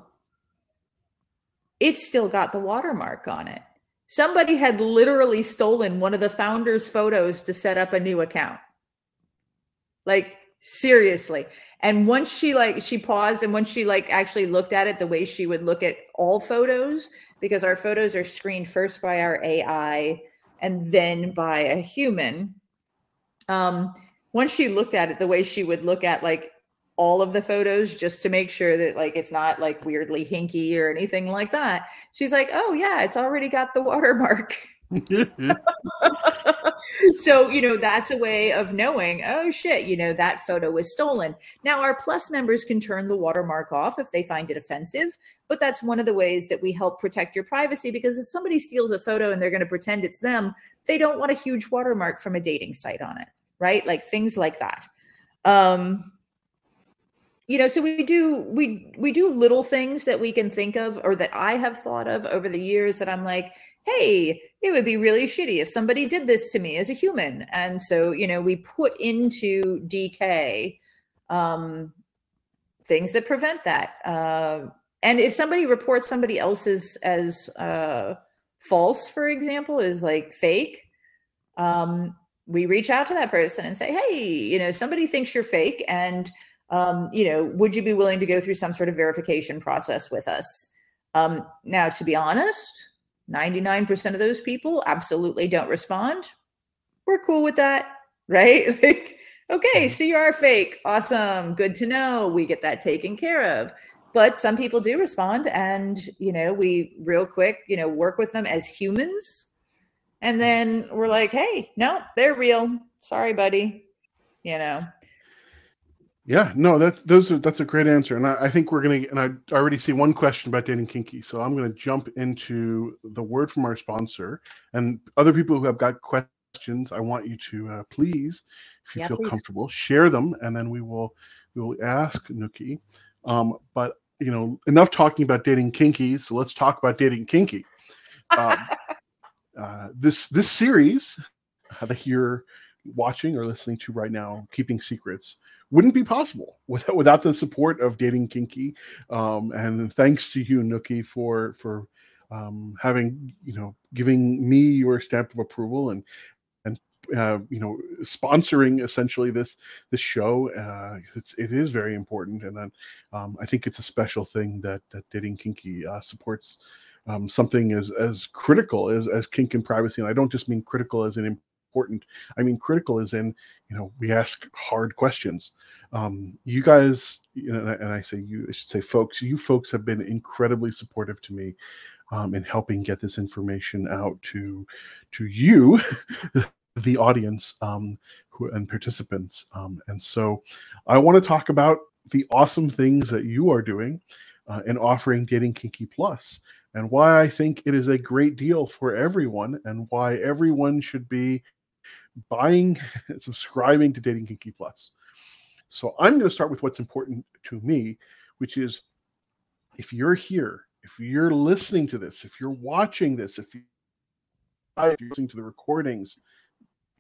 it's still got the watermark on it. Somebody had literally stolen one of the founders' photos to set up a new account. Like, seriously. And once she like she paused and once she like actually looked at it the way she would look at all photos, because our photos are screened first by our AI and then by a human. Um, once she looked at it the way she would look at like all of the photos just to make sure that like it's not like weirdly hinky or anything like that. She's like, "Oh yeah, it's already got the watermark." so, you know, that's a way of knowing, oh shit, you know, that photo was stolen. Now, our plus members can turn the watermark off if they find it offensive, but that's one of the ways that we help protect your privacy because if somebody steals a photo and they're going to pretend it's them, they don't want a huge watermark from a dating site on it, right? Like things like that. Um, you know so we do we we do little things that we can think of or that i have thought of over the years that i'm like hey it would be really shitty if somebody did this to me as a human. And so you know we put into dk um, things that prevent that uh, and if somebody reports somebody else's as uh, false for example is like fake um, we reach out to that person and say hey you know somebody thinks you're fake and um, you know, would you be willing to go through some sort of verification process with us? Um, now, to be honest, 99% of those people absolutely don't respond. We're cool with that, right? like, okay, so you are fake. Awesome. Good to know. We get that taken care of. But some people do respond, and, you know, we real quick, you know, work with them as humans. And then we're like, hey, no, they're real. Sorry, buddy. You know, yeah, no, that's those are that's a great answer, and I, I, think we're gonna. And I already see one question about dating kinky, so I'm gonna jump into the word from our sponsor and other people who have got questions I want you to uh, please, if you Yeah, feel please. comfortable, share them, and then we will we will ask Nookie. Um, but you know, enough talking about dating kinky. So let's talk about dating kinky. Um, uh, this this series that you're watching or listening to right now, keeping secrets, wouldn't be possible without without the support of dating kinky. Um, and thanks to you, Nookie, for for um, having you know giving me your stamp of approval and and uh, you know sponsoring essentially this this show. Uh, it's it is very important, and then um, I think it's a special thing that that dating kinky uh, supports um, something as as critical as as kink and privacy. And I don't just mean critical as in important. I mean critical is in you know we ask hard questions. Um, you guys, you know, and I say you, I should say folks. You folks have been incredibly supportive to me um, in helping get this information out to to you, the audience um, who, and participants. Um, and so, I want to talk about the awesome things that you are doing uh, in offering Dating Kinky Plus, and why I think it is a great deal for everyone, and why everyone should be buying, subscribing to Dating Kinky Plus. So I'm going to start with what's important to me, which is if you're here, if you're listening to this, if you're watching this, if, you, if you're listening to the recordings,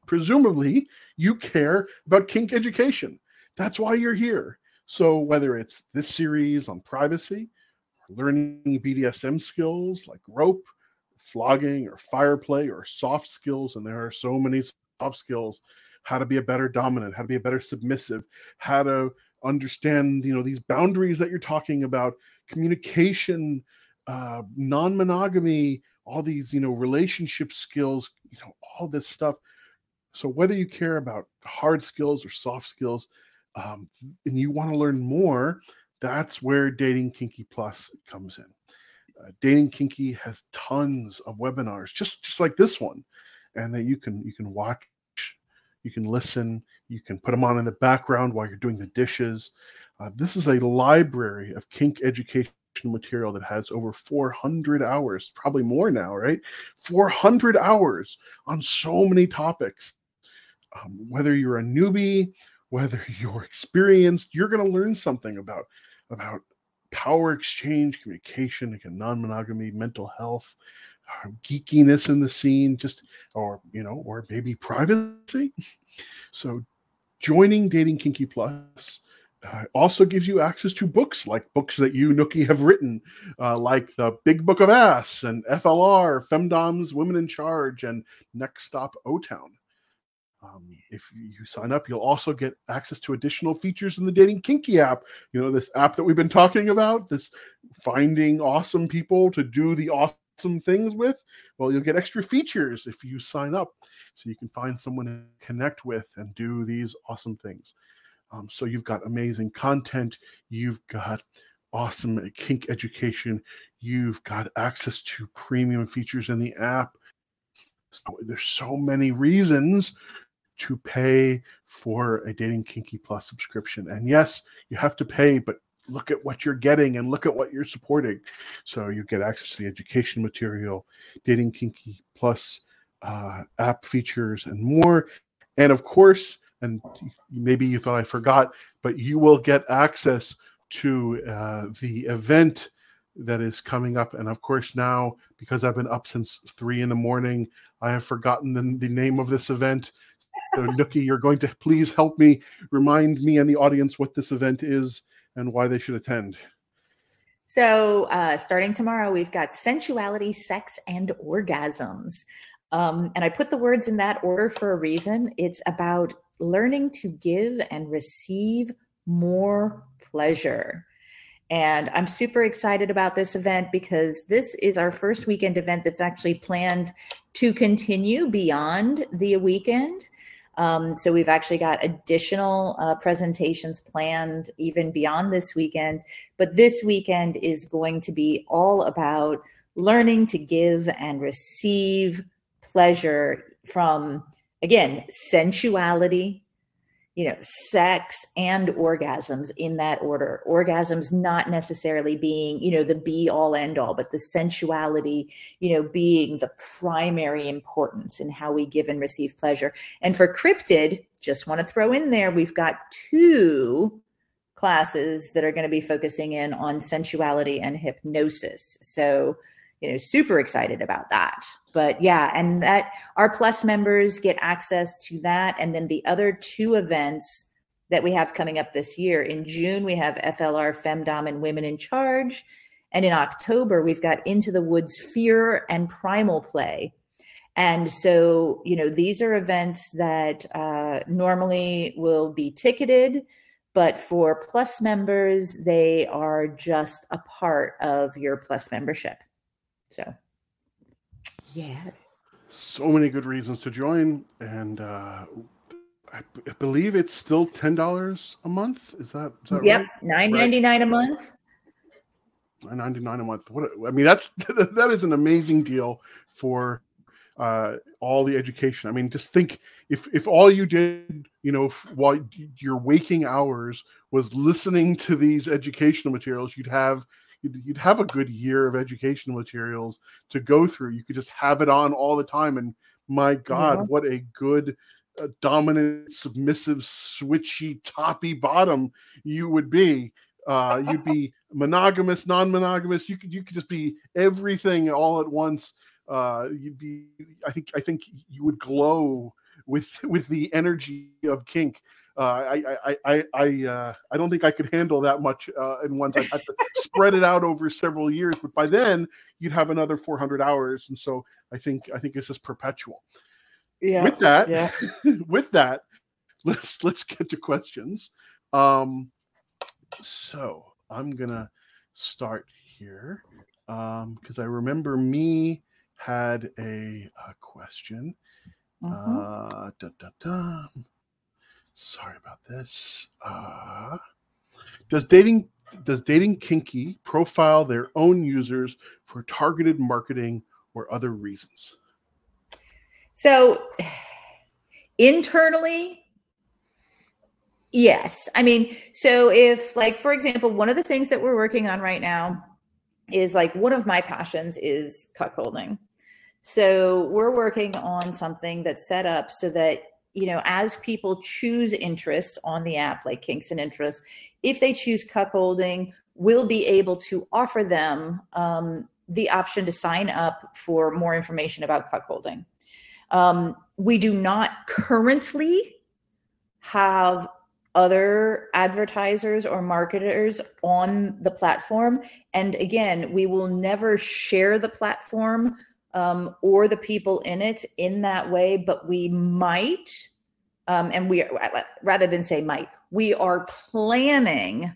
presumably you care about kink education. That's why you're here. So whether it's this series on privacy, learning BDSM skills like rope, flogging, or fire play, or soft skills, and there are so many soft skills, how to be a better dominant, how to be a better submissive, how to understand, you know, these boundaries that you're talking about, communication, uh, non-monogamy, all these, you know, relationship skills, you know, all this stuff. So whether you care about hard skills or soft skills, um, and you want to learn more, that's where Dating Kinky Plus comes in. Uh, Dating Kinky has tons of webinars, just just like this one, and that you can you can watch, you can listen, you can put them on in the background while you're doing the dishes. Uh, this is a library of kink education material that has over 400 hours, probably more now, right? 400 hours on so many topics. Um, whether you're a newbie, whether you're experienced, you're going to learn something about about power exchange, communication, non-monogamy, mental health, geekiness in the scene, just or you know, or maybe privacy. So, joining Dating Kinky Plus uh, also gives you access to books like books that you Nookie have written, uh, like the Big Book of Ass and FLR, Femdoms, Women in Charge, and Next Stop O Town. Um, if you sign up, you'll also get access to additional features in the Dating Kinky app. You know, this app that we've been talking about, this finding awesome people to do the awesome things with. Well, you'll get extra features if you sign up. So you can find someone to connect with and do these awesome things. Um, so you've got amazing content. You've got awesome kink education. You've got access to premium features in the app. So there's so many reasons to pay for a Dating Kinky Plus subscription. And yes, you have to pay, but look at what you're getting and look at what you're supporting. So you get access to the education material, Dating Kinky Plus uh, app features, and more. And of course, and maybe you thought I forgot, but you will get access to uh, the event that is coming up. And of course, now because I've been up since three in the morning, I have forgotten the, the name of this event. So, Nookie, you're going to please help me remind me and the audience what this event is and why they should attend. So, uh, starting tomorrow, we've got sensuality, sex, and orgasms. Um, and I put the words in that order for a reason. It's about learning to give and receive more pleasure. And I'm super excited about this event because this is our first weekend event that's actually planned to continue beyond the weekend. Um, so we've actually got additional uh, presentations planned even beyond this weekend. But this weekend is going to be all about learning to give and receive pleasure from, again, sensuality, you know, sex and orgasms in that order. Orgasms not necessarily being, you know, the be all end all, but the sensuality, you know, being the primary importance in how we give and receive pleasure. And for cryptid, just want to throw in there, we've got two classes that are going to be focusing in on sensuality and hypnosis. So, you know, super excited about that. But yeah, and that our plus members get access to that. And then the other two events that we have coming up this year in June, we have FLR Femdom and Women in Charge. And in October, we've got Into the Woods Fear and Primal Play. And so, you know, these are events that uh, normally will be ticketed, but for Plus members, they are just a part of your Plus membership. So, yes. So many good reasons to join, and uh, I, b- I believe it's still ten dollars a month. Is that is that yep, right? nine ninety nine a month. Nine ninety nine a month. What I mean, that's that is an amazing deal for uh, all the education. I mean, just think if if all you did, you know, while your waking hours was listening to these educational materials, you'd have you'd, you'd have a good year of educational materials to go through. You could just have it on all the time, and my God, Yeah. what a good uh, dominant, submissive, switchy, toppy bottom you would be. Uh, you'd be monogamous, non-monogamous. You could you could just be everything all at once. Uh, you'd be. I think I think you would glow with with the energy of kink. Uh, I I I I I, uh, I don't think I could handle that much uh, in once. I'd have to spread it out over several years, but by then you'd have another 400 hours, and so I think I think it's just perpetual. Yeah. With that, yeah. with that, let's let's get to questions. Um, so I'm gonna start here because I remember me had a, a question. Mhm. Uh, da, da, da. Sorry about this. Uh, does dating does dating kinky profile their own users for targeted marketing or other reasons? So internally, yes. I mean, so if like for example, one of the things that we're working on right now is like one of my passions is cuckolding. So we're working on something that's set up so that you know as people choose interests on the app like kinks and interests if they choose cuckolding we'll be able to offer them um, the option to sign up for more information about cuckolding um, we do not currently have other advertisers or marketers on the platform. And again, we will never share the platform um, or the people in it in that way, but we might, um, and we rather than say might, we are planning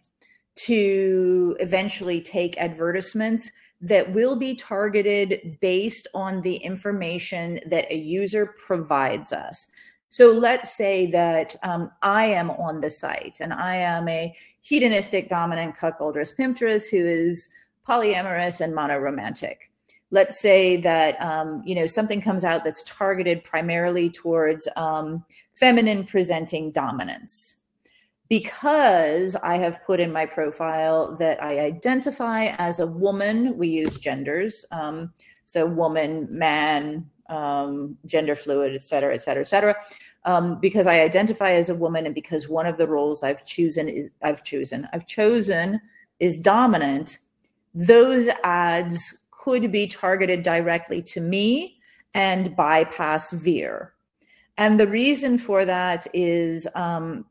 to eventually take advertisements that will be targeted based on the information that a user provides us. So let's say that um, I am on the site and I am a hedonistic dominant cuckoldress pimptress who is polyamorous and monoromantic. Let's say that um, you know something comes out that's targeted primarily towards um, feminine presenting dominance because I have put in my profile that I identify as a woman. We use genders, um, so woman, man, um, gender fluid, et cetera, et cetera, et cetera. Um, because I identify as a woman, and because one of the roles I've chosen is I've chosen I've chosen is dominant. Those ads could be targeted directly to me and bypass Veer. And the reason for that is um,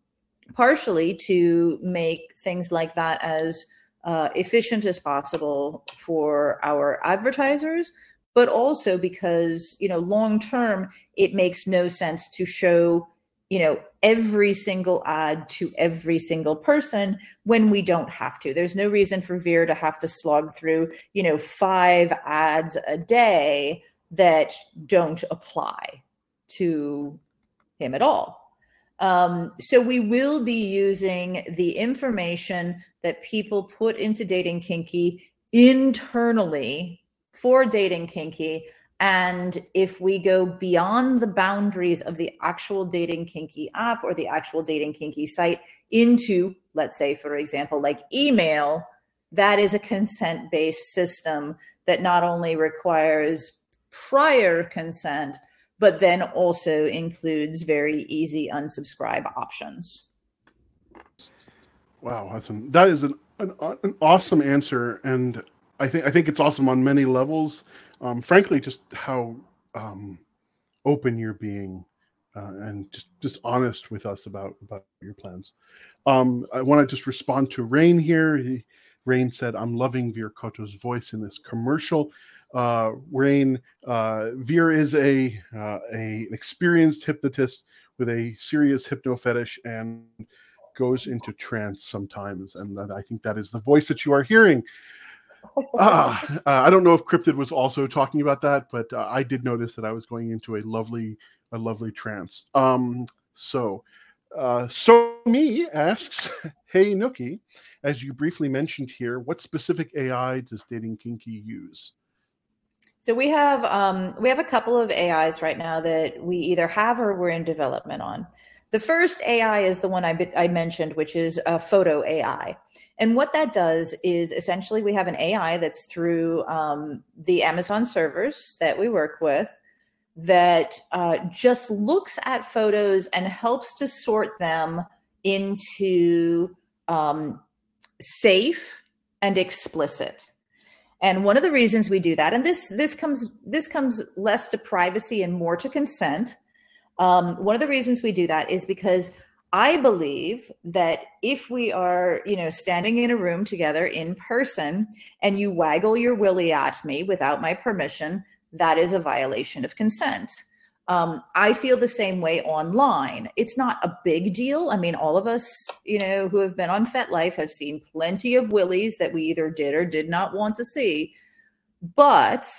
partially to make things like that as uh, efficient as possible for our advertisers, but also because you know long term it makes no sense to show you know every single ad to every single person when we don't have to. There's no reason for veer to have to slog through you know five ads a day that don't apply to him at all. Um, so we will be using the information that people put into dating kinky internally for dating kinky And if we go beyond the boundaries of the actual Dating Kinky app or the actual Dating Kinky site into, let's say, for example, like email, that is a consent based system that not only requires prior consent, but then also includes very easy unsubscribe options. Wow, that's an, that is an, an, an awesome answer, and I think I think it's awesome on many levels. Um, frankly, just how um, open you're being uh, and just just honest with us about about your plans. Um, I want to just respond to Rain here. He, Rain said, "I'm loving Veer Koto's voice in this commercial." Uh, Rain, uh, Veer is a uh, a an experienced hypnotist with a serious hypno fetish and goes into trance sometimes, and I think that is the voice that you are hearing. Uh, uh, I don't know if Cryptid was also talking about that, but uh, I did notice that I was going into a lovely, a lovely trance. Um, so, uh, so me asks, "Hey Nookie, as you briefly mentioned here, what specific AI does Dating Kinky use?" So we have um, we have a couple of AIs right now that we either have or we're in development on. The first AI is the one I, I mentioned, which is a photo AI. And what that does is essentially we have an AI that's through um, the Amazon servers that we work with that uh, just looks at photos and helps to sort them into um, safe and explicit. And one of the reasons we do that, and this this comes this comes less to privacy and more to consent. Um, one of the reasons we do that is because I believe that if we are, you know, standing in a room together in person and you waggle your willy at me without my permission, that is a violation of consent. Um, I feel the same way online. It's not a big deal. I mean, all of us, you know, who have been on FetLife have seen plenty of willies that we either did or did not want to see. But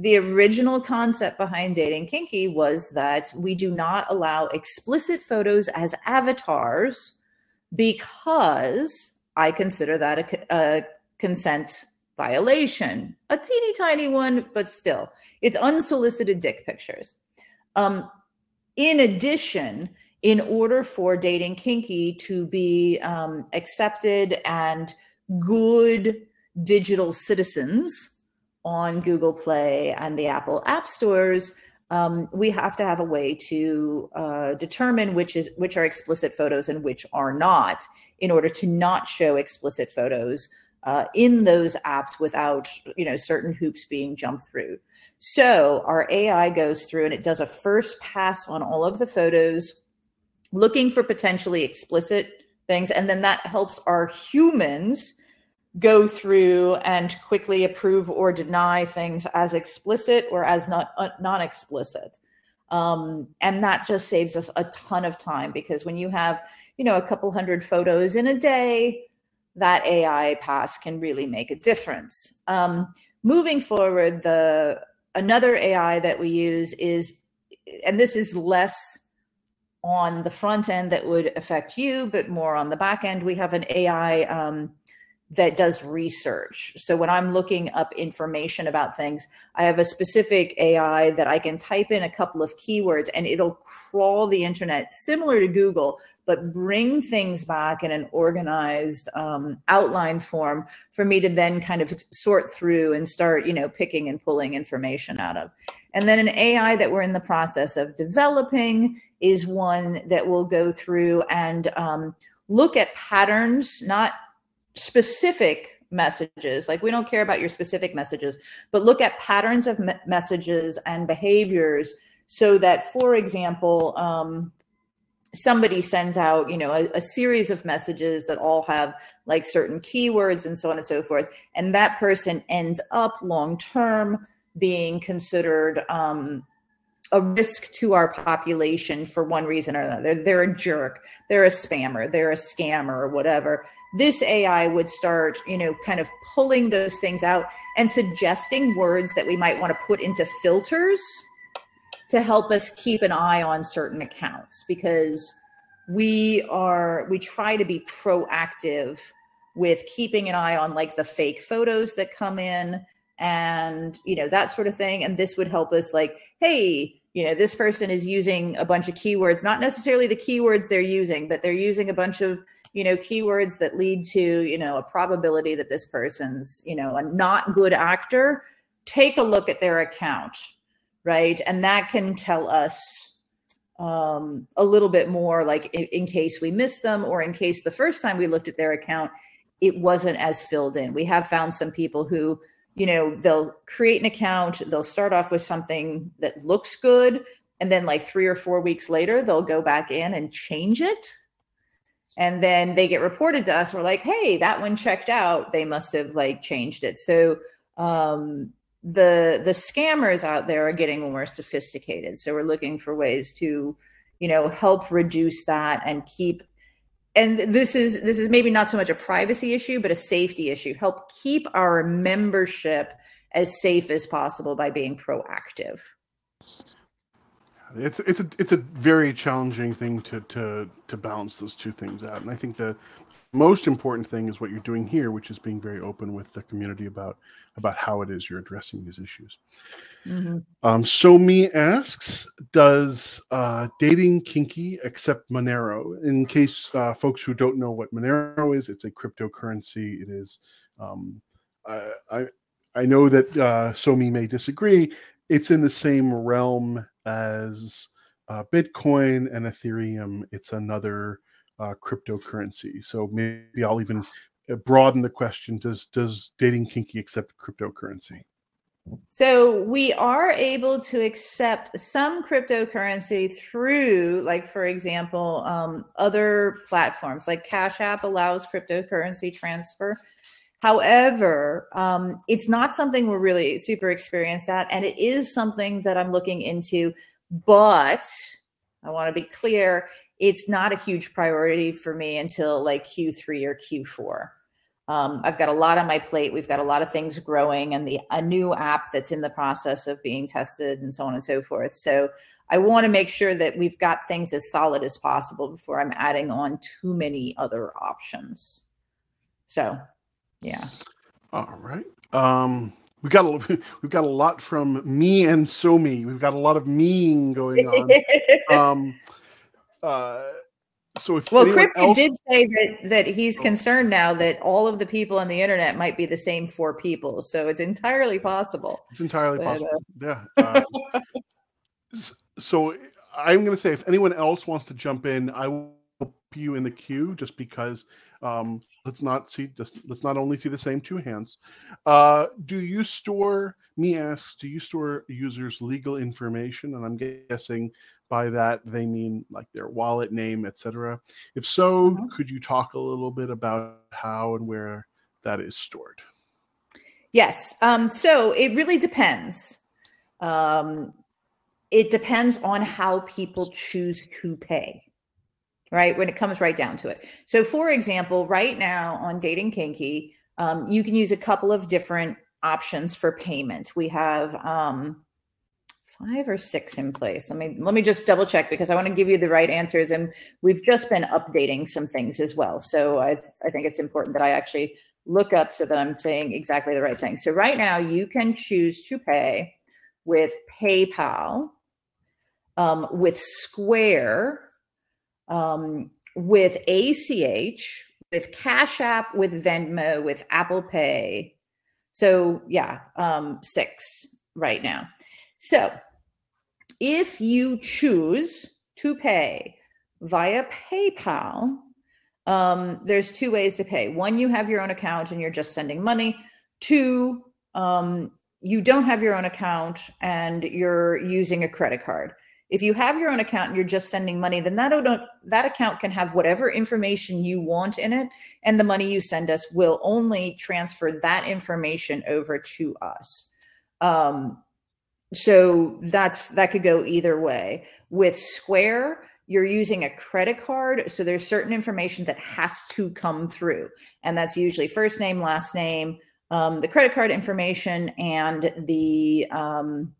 the original concept behind dating kinky was that we do not allow explicit photos as avatars because I consider that a, a consent violation, a teeny tiny one, but still, it's unsolicited dick pictures. Um, in addition, in order for dating kinky to be um, accepted and good digital citizens, on Google Play and the Apple App Stores, um, we have to have a way to uh, determine which is which are explicit photos and which are not, in order to not show explicit photos uh, in those apps without you know certain hoops being jumped through. So our AI goes through and it does a first pass on all of the photos, looking for potentially explicit things, and then that helps our humans go through and quickly approve or deny things as explicit or as not uh, non explicit. Um, and that just saves us a ton of time because when you have, you know, a couple hundred photos in a day, that AI pass can really make a difference. Um, moving forward, the another AI that we use is, and this is less on the front end that would affect you, but more on the back end. We have an AI um, that does research. So when I'm looking up information about things, I have a specific AI that I can type in a couple of keywords and it'll crawl the internet similar to Google, but bring things back in an organized um, outline form for me to then kind of sort through and start, you know, picking and pulling information out of. And then an AI that we're in the process of developing is one that will go through and um, look at patterns, not specific messages like we don't care about your specific messages but look at patterns of me- messages and behaviors so that for example um, somebody sends out you know a, a, series of messages that all have like certain keywords and so on and so forth and that person ends up long term being considered um, a risk to our population for one reason or another. They're, a jerk, they're a spammer, they're a scammer, or whatever. This AI would start, you know, kind of pulling those things out and suggesting words that we might want to put into filters to help us keep an eye on certain accounts because we are we try to be proactive with keeping an eye on like the fake photos that come in and you know that sort of thing and this would help us like hey you know this person is using a bunch of keywords not necessarily the keywords they're using but they're using a bunch of you know keywords that lead to you know a probability that this person's you know a not good actor. Take a look at their account right? And that can tell us um, a little bit more like in, in case we missed them or in case the first time we looked at their account it wasn't as filled in. We have found some people who you know they'll create an account they'll start off with something that looks good and then like three or four weeks later they'll go back in and change it. And then they get reported to us. We're like hey that one checked out. They must have like changed it. So um, the the scammers out there are getting more sophisticated. So we're looking for ways to you know help reduce that and keep and this is this is maybe not so much a privacy issue but a safety issue. Help keep our membership as safe as possible by being proactive it's it's a it's a very challenging thing to to to balance those two things out and i think the most important thing is what you're doing here which is being very open with the community about about how it is you're addressing these issues Mm-hmm. Um, so me asks, does uh, dating kinky accept Monero? In case uh, folks who don't know what Monero is, it's a cryptocurrency. It is. Um, I, I, I know that uh, Somi may disagree. It's in the same realm as uh, Bitcoin and Ethereum. It's another uh, cryptocurrency. So maybe I'll even uh, broaden the question: Does does dating kinky accept cryptocurrency? So we are able to accept some cryptocurrency through, like, for example, um, other platforms like Cash App allows cryptocurrency transfer. However, um, it's not something we're really super experienced at, and it is something that I'm looking into. But I want to be clear, it's not a huge priority for me until like Q3 or Q4. Um, I've got a lot on my plate. We've got a lot of things growing, and the a new app that's in the process of being tested, and so on and so forth. So I want to make sure that we've got things as solid as possible before I'm adding on too many other options. So, yeah. All right. Um, we got a we've got a lot from me and Somi. We've got a lot of meing going on. um, uh, so if well, Crypto else... did say that that he's oh. concerned now that all of the people on the internet might be the same four people. So it's entirely possible. It's entirely but, possible. Uh... Yeah. Uh, so I'm going to say if anyone else wants to jump in, I you in the queue just because um, let's not see just let's not only see the same two hands. Uh, do you store? Me asks, do you store users' legal information? And I'm guessing by that they mean like their wallet name, etc. If so, mm-hmm. could you talk a little bit about how and where that is stored? Yes. Um, so it really depends. Um, it depends on how people choose to pay, right? When it comes right down to it. So, for example, right now on Dating Kinky, um, you can use a couple of different options for payment. We have um, five or six in place. Let me let me just double check because I want to give you the right answers. And we've just been updating some things as well. So I I think it's important that I actually look up so that I'm saying exactly the right thing. So right now you can choose to pay with PayPal, um, with Square, um, with ACH, with Cash App, with Venmo, with Apple Pay. So yeah, um, six right now. So if you choose to pay via PayPal, um, there's two ways to pay. One, you have your own account and you're just sending money. Two, um, you don't have your own account and you're using a credit card. If you have your own account and you're just sending money, then that that account can have whatever information you want in it, and the money you send us will only transfer that information over to us. Um, so that's that could go either way with square you're using a credit card so there's certain information that has to come through and that's usually first name last name um, the credit card information and the um,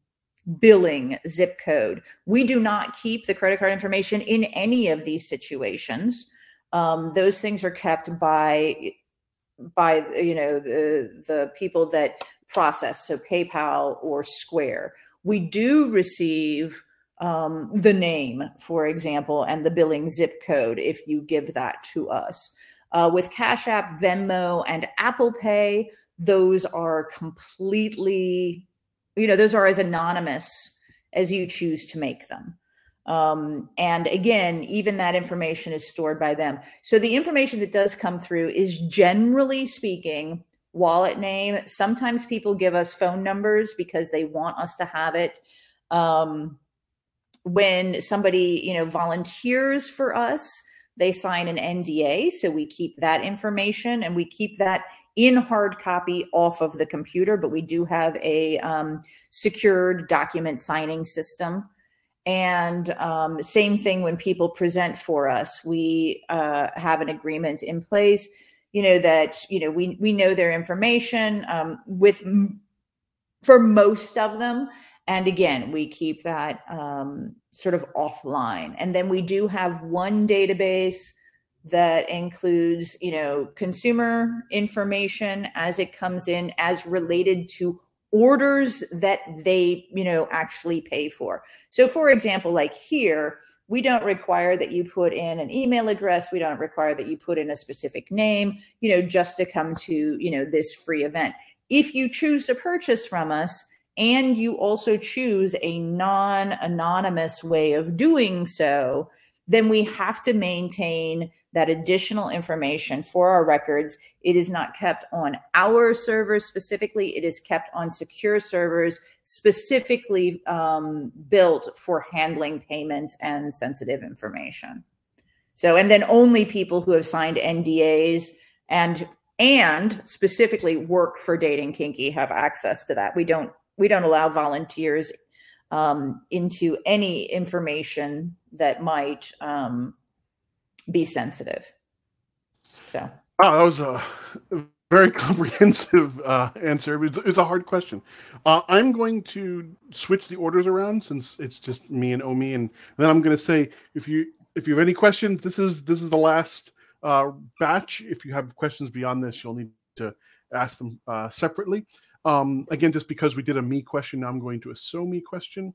billing zip code we do not keep the credit card information in any of these situations um, those things are kept by by you know the the people that process, so PayPal or Square. We do receive um, the name, for example, and the billing zip code if you give that to us. Uh, with Cash App, Venmo, and Apple Pay, those are completely, you know, those are as anonymous as you choose to make them. Um, and again, even that information is stored by them. So the information that does come through is generally speaking wallet name. Sometimes people give us phone numbers because they want us to have it. Um, when somebody, you know, volunteers for us, they sign an NDA. So we keep that information and we keep that in hard copy off of the computer, but we do have a um, secured document signing system. And um, same thing when people present for us, we uh, have an agreement in place. You know that you know we we know their information um, with for most of them, and again we keep that um, sort of offline. And then we do have one database that includes you know consumer information as it comes in as related to orders that they you know actually pay for. So for example like here we don't require that you put in an email address. We don't require that you put in a specific name you know just to come to you know this free event. If you choose to purchase from us and you also choose a non anonymous way of doing so then we have to maintain that additional information for our records. It is not kept on our servers specifically, it is kept on secure servers specifically um, built for handling payment and sensitive information. So, and then only people who have signed NDAs and and specifically work for dating kinky have access to that. We don't we don't allow volunteers um, into any information that might um, be sensitive. So. Oh, that was a very comprehensive uh, answer. It's, it's, a hard question. Uh, I'm going to switch the orders around since it's just me and Omi, and then I'm going to say if you if you have any questions, this is this is the last uh, batch. If you have questions beyond this, you'll need to ask them uh, separately. Um, again, just because we did a me question, now I'm going to a so me question.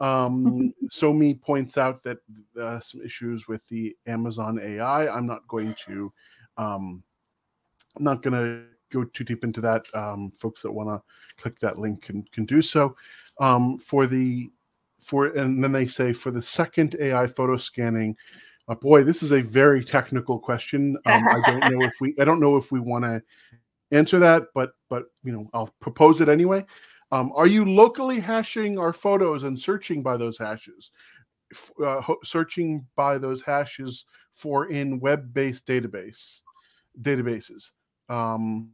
Um, Somi points out that uh, some issues with the Amazon AI. I'm not going to, um, I'm not going to go too deep into that. Um, folks that want to click that link can can do so. Um, for the for and then they say for the second AI photo scanning. Uh, boy, this is a very technical question. Um, I don't know if we I don't know if we want to answer that, but but you know I'll propose it anyway. Um, are you locally hashing our photos and searching by those hashes? Uh, searching by those hashes for in web-based database databases. Um,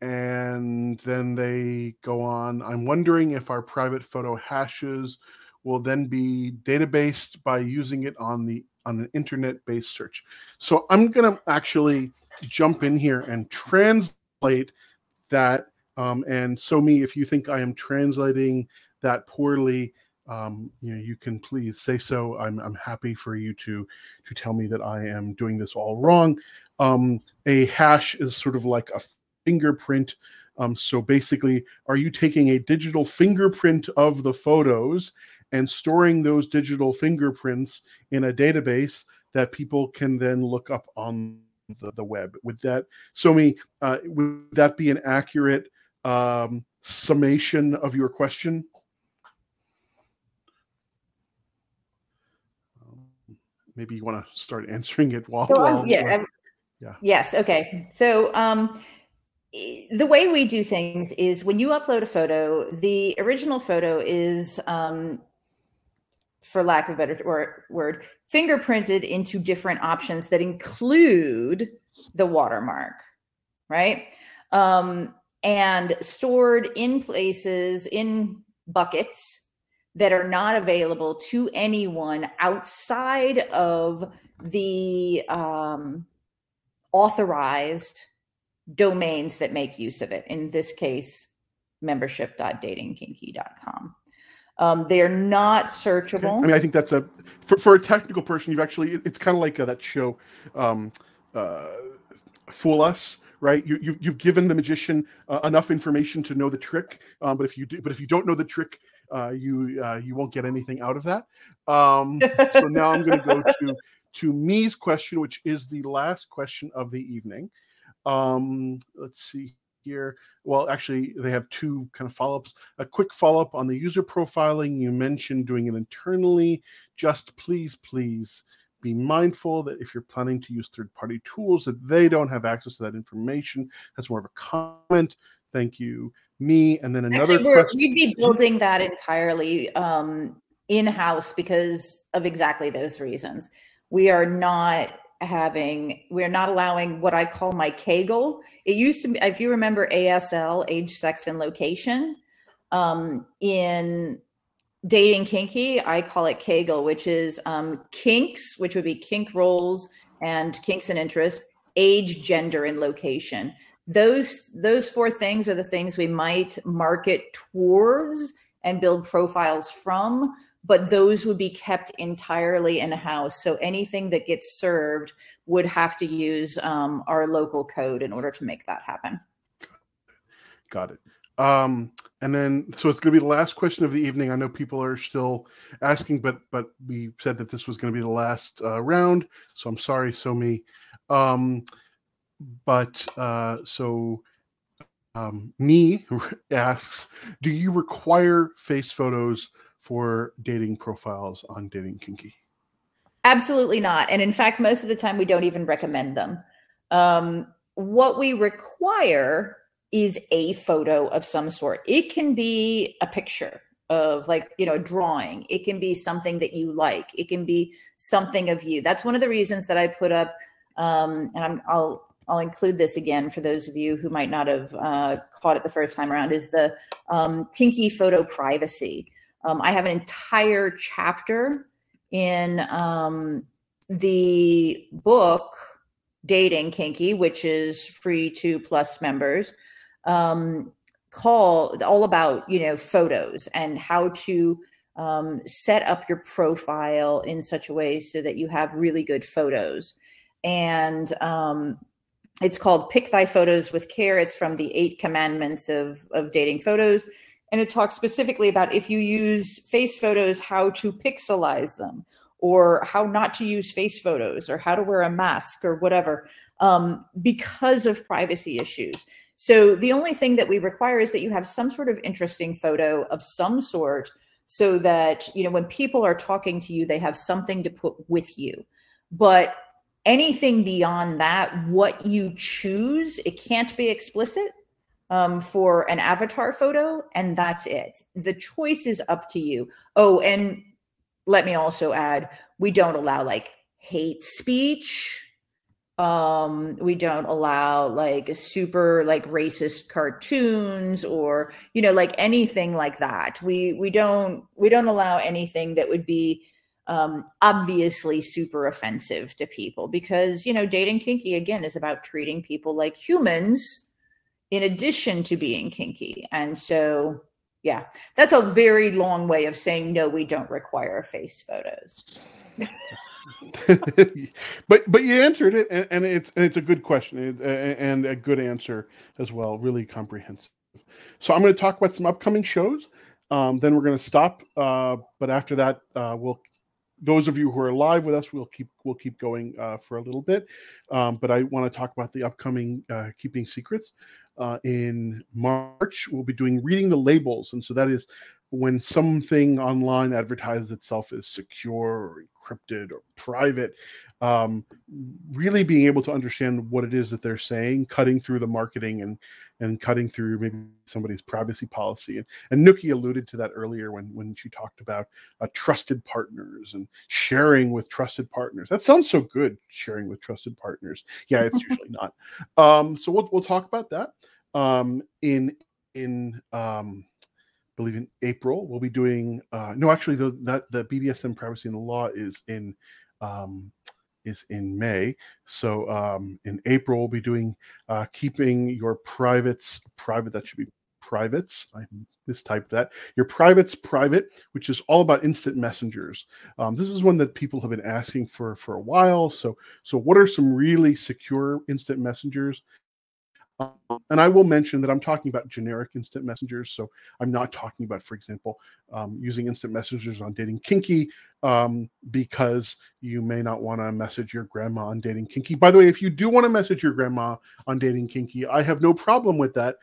and then they go on. I'm wondering if our private photo hashes will then be databased by using it on the on an internet-based search. So I'm going to actually jump in here and translate that um, and so me, if you think I am translating that poorly, um, you know, you can please say so. I'm, I'm happy for you to to tell me that I am doing this all wrong. Um, a hash is sort of like a fingerprint. Um, so basically, are you taking a digital fingerprint of the photos and storing those digital fingerprints in a database that people can then look up on the, the web? Would that so me uh, would that be an accurate um, summation of your question? Um, maybe you want to start answering it while. So, while yeah, while, yeah. Yes. Okay. So um, the way we do things is when you upload a photo, the original photo is, um, for lack of a better word, word, fingerprinted into different options that include the watermark, right? Um, and stored in places in buckets that are not available to anyone outside of the um, authorized domains that make use of it. In this case, membership.datingkinky.com. Um, they're not searchable. I mean, I think that's a for, for a technical person. You've actually it's kind of like uh, that show, um, uh, Fool Us, right? You, you you've given the magician uh, enough information to know the trick, um, but if you do, but if you don't know the trick, uh, you uh, you won't get anything out of that. Um, so now I'm going to go to to me's question, which is the last question of the evening. Um, let's see here. Well, actually, they have two kind of follow-ups. A quick follow-up on the user profiling. You mentioned doing it internally. Just please, please be mindful that if you're planning to use third-party tools, that they don't have access to that information. That's more of a comment. Thank you, me. And then another Actually, question. we'd be building that entirely um, in-house because of exactly those reasons. We are not having we're not allowing what I call my Kaggle. It used to be if you remember ASL, age, sex, and location. Um, in dating kinky, I call it Kaggle, which is um, kinks, which would be kink roles and kinks and interest, age, gender, and location. Those those four things are the things we might market towards and build profiles from but those would be kept entirely in house. So anything that gets served would have to use um, our local code in order to make that happen. Got it. Um, and then, so it's going to be the last question of the evening. I know people are still asking, but but we said that this was going to be the last uh, round. So I'm sorry, so me. Um, but uh, so um, me asks, do you require face photos for dating profiles on Dating Kinky? Absolutely not. And in fact, most of the time we don't even recommend them. Um, what we require is a photo of some sort. It can be a picture of like, you know, a drawing. It can be something that you like. It can be something of you. That's one of the reasons that I put up, um, and I'm, I'll I'll include this again for those of you who might not have uh, caught it the first time around, is the um, kinky photo privacy. Um, I have an entire chapter in um, the book Dating Kinky, which is free to Plus members, um, call all about you know photos and how to um, set up your profile in such a way so that you have really good photos. And um, it's called Pick Thy Photos with Care. It's from the Eight Commandments of of dating photos and it talks specifically about if you use face photos, how to pixelize them, or how not to use face photos, or how to wear a mask, or whatever, um, because of privacy issues. So the only thing that we require is that you have some sort of interesting photo of some sort so that you know when people are talking to you they have something to put with you but anything beyond that what you choose it can't be explicit um, for an avatar photo, and that's it. The choice is up to you. Oh, and let me also add we don't allow like hate speech. Um, we don't allow like super like racist cartoons or you know like anything like that. We we don't we don't allow anything that would be um, obviously super offensive to people because you know dating kinky again is about treating people like humans in addition to being kinky. And so, yeah, that's a very long way of saying no, we don't require face photos. but but you answered it, and, and it's and it's a good question and a good answer as well. Really comprehensive. So I'm going to talk about some upcoming shows. Um, then we're going to stop. Uh, but after that, uh, we'll those of you who are live with us, we'll keep we'll keep going uh, for a little bit. Um, but I want to talk about the upcoming uh, Keeping Secrets uh, in March. We'll be doing reading the labels, and so that is when something online advertises itself as secure or encrypted or private. Um, really being able to understand what it is that they're saying, cutting through the marketing and and cutting through maybe somebody's privacy policy. And, and Nookie alluded to that earlier when when she talked about uh, trusted partners and sharing with trusted partners. That sounds so good, sharing with trusted partners. Yeah, it's usually not. Um, so we'll we'll talk about that um, in in um, believe in April. We'll be doing uh, no, actually, the that the BDSM privacy in the law is in um, is in May. So um, in April, we'll be doing uh, keeping your privates private. That should be privates. I mistyped that. Your privates private, which is all about instant messengers. Um, this is one that people have been asking for for a while. So so what are some really secure instant messengers? Um, and I will mention that I'm talking about generic instant messengers. So I'm not talking about, for example, um, using instant messengers on Dating Kinky um, because you may not want to message your grandma on Dating Kinky. By the way, if you do want to message your grandma on Dating Kinky, I have no problem with that.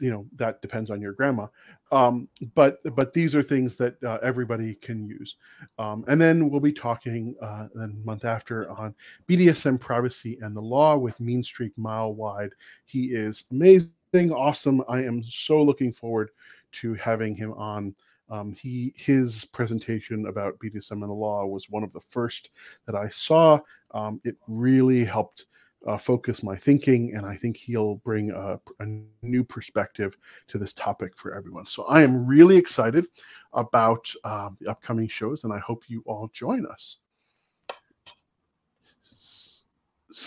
You know that depends on your grandma. Um, but but these are things that uh, everybody can use. Um, and then we'll be talking uh, the month after on bdsm privacy and the law with mean streak mile wide. He is amazing awesome. I am so looking forward to having him on. Um, he his presentation about bdsm and the law was one of the first that i saw. Um, it really helped uh, focus my thinking, and I think he'll bring a, a, new perspective to this topic for everyone. So I am really excited about uh, the upcoming shows, and I hope you all join us.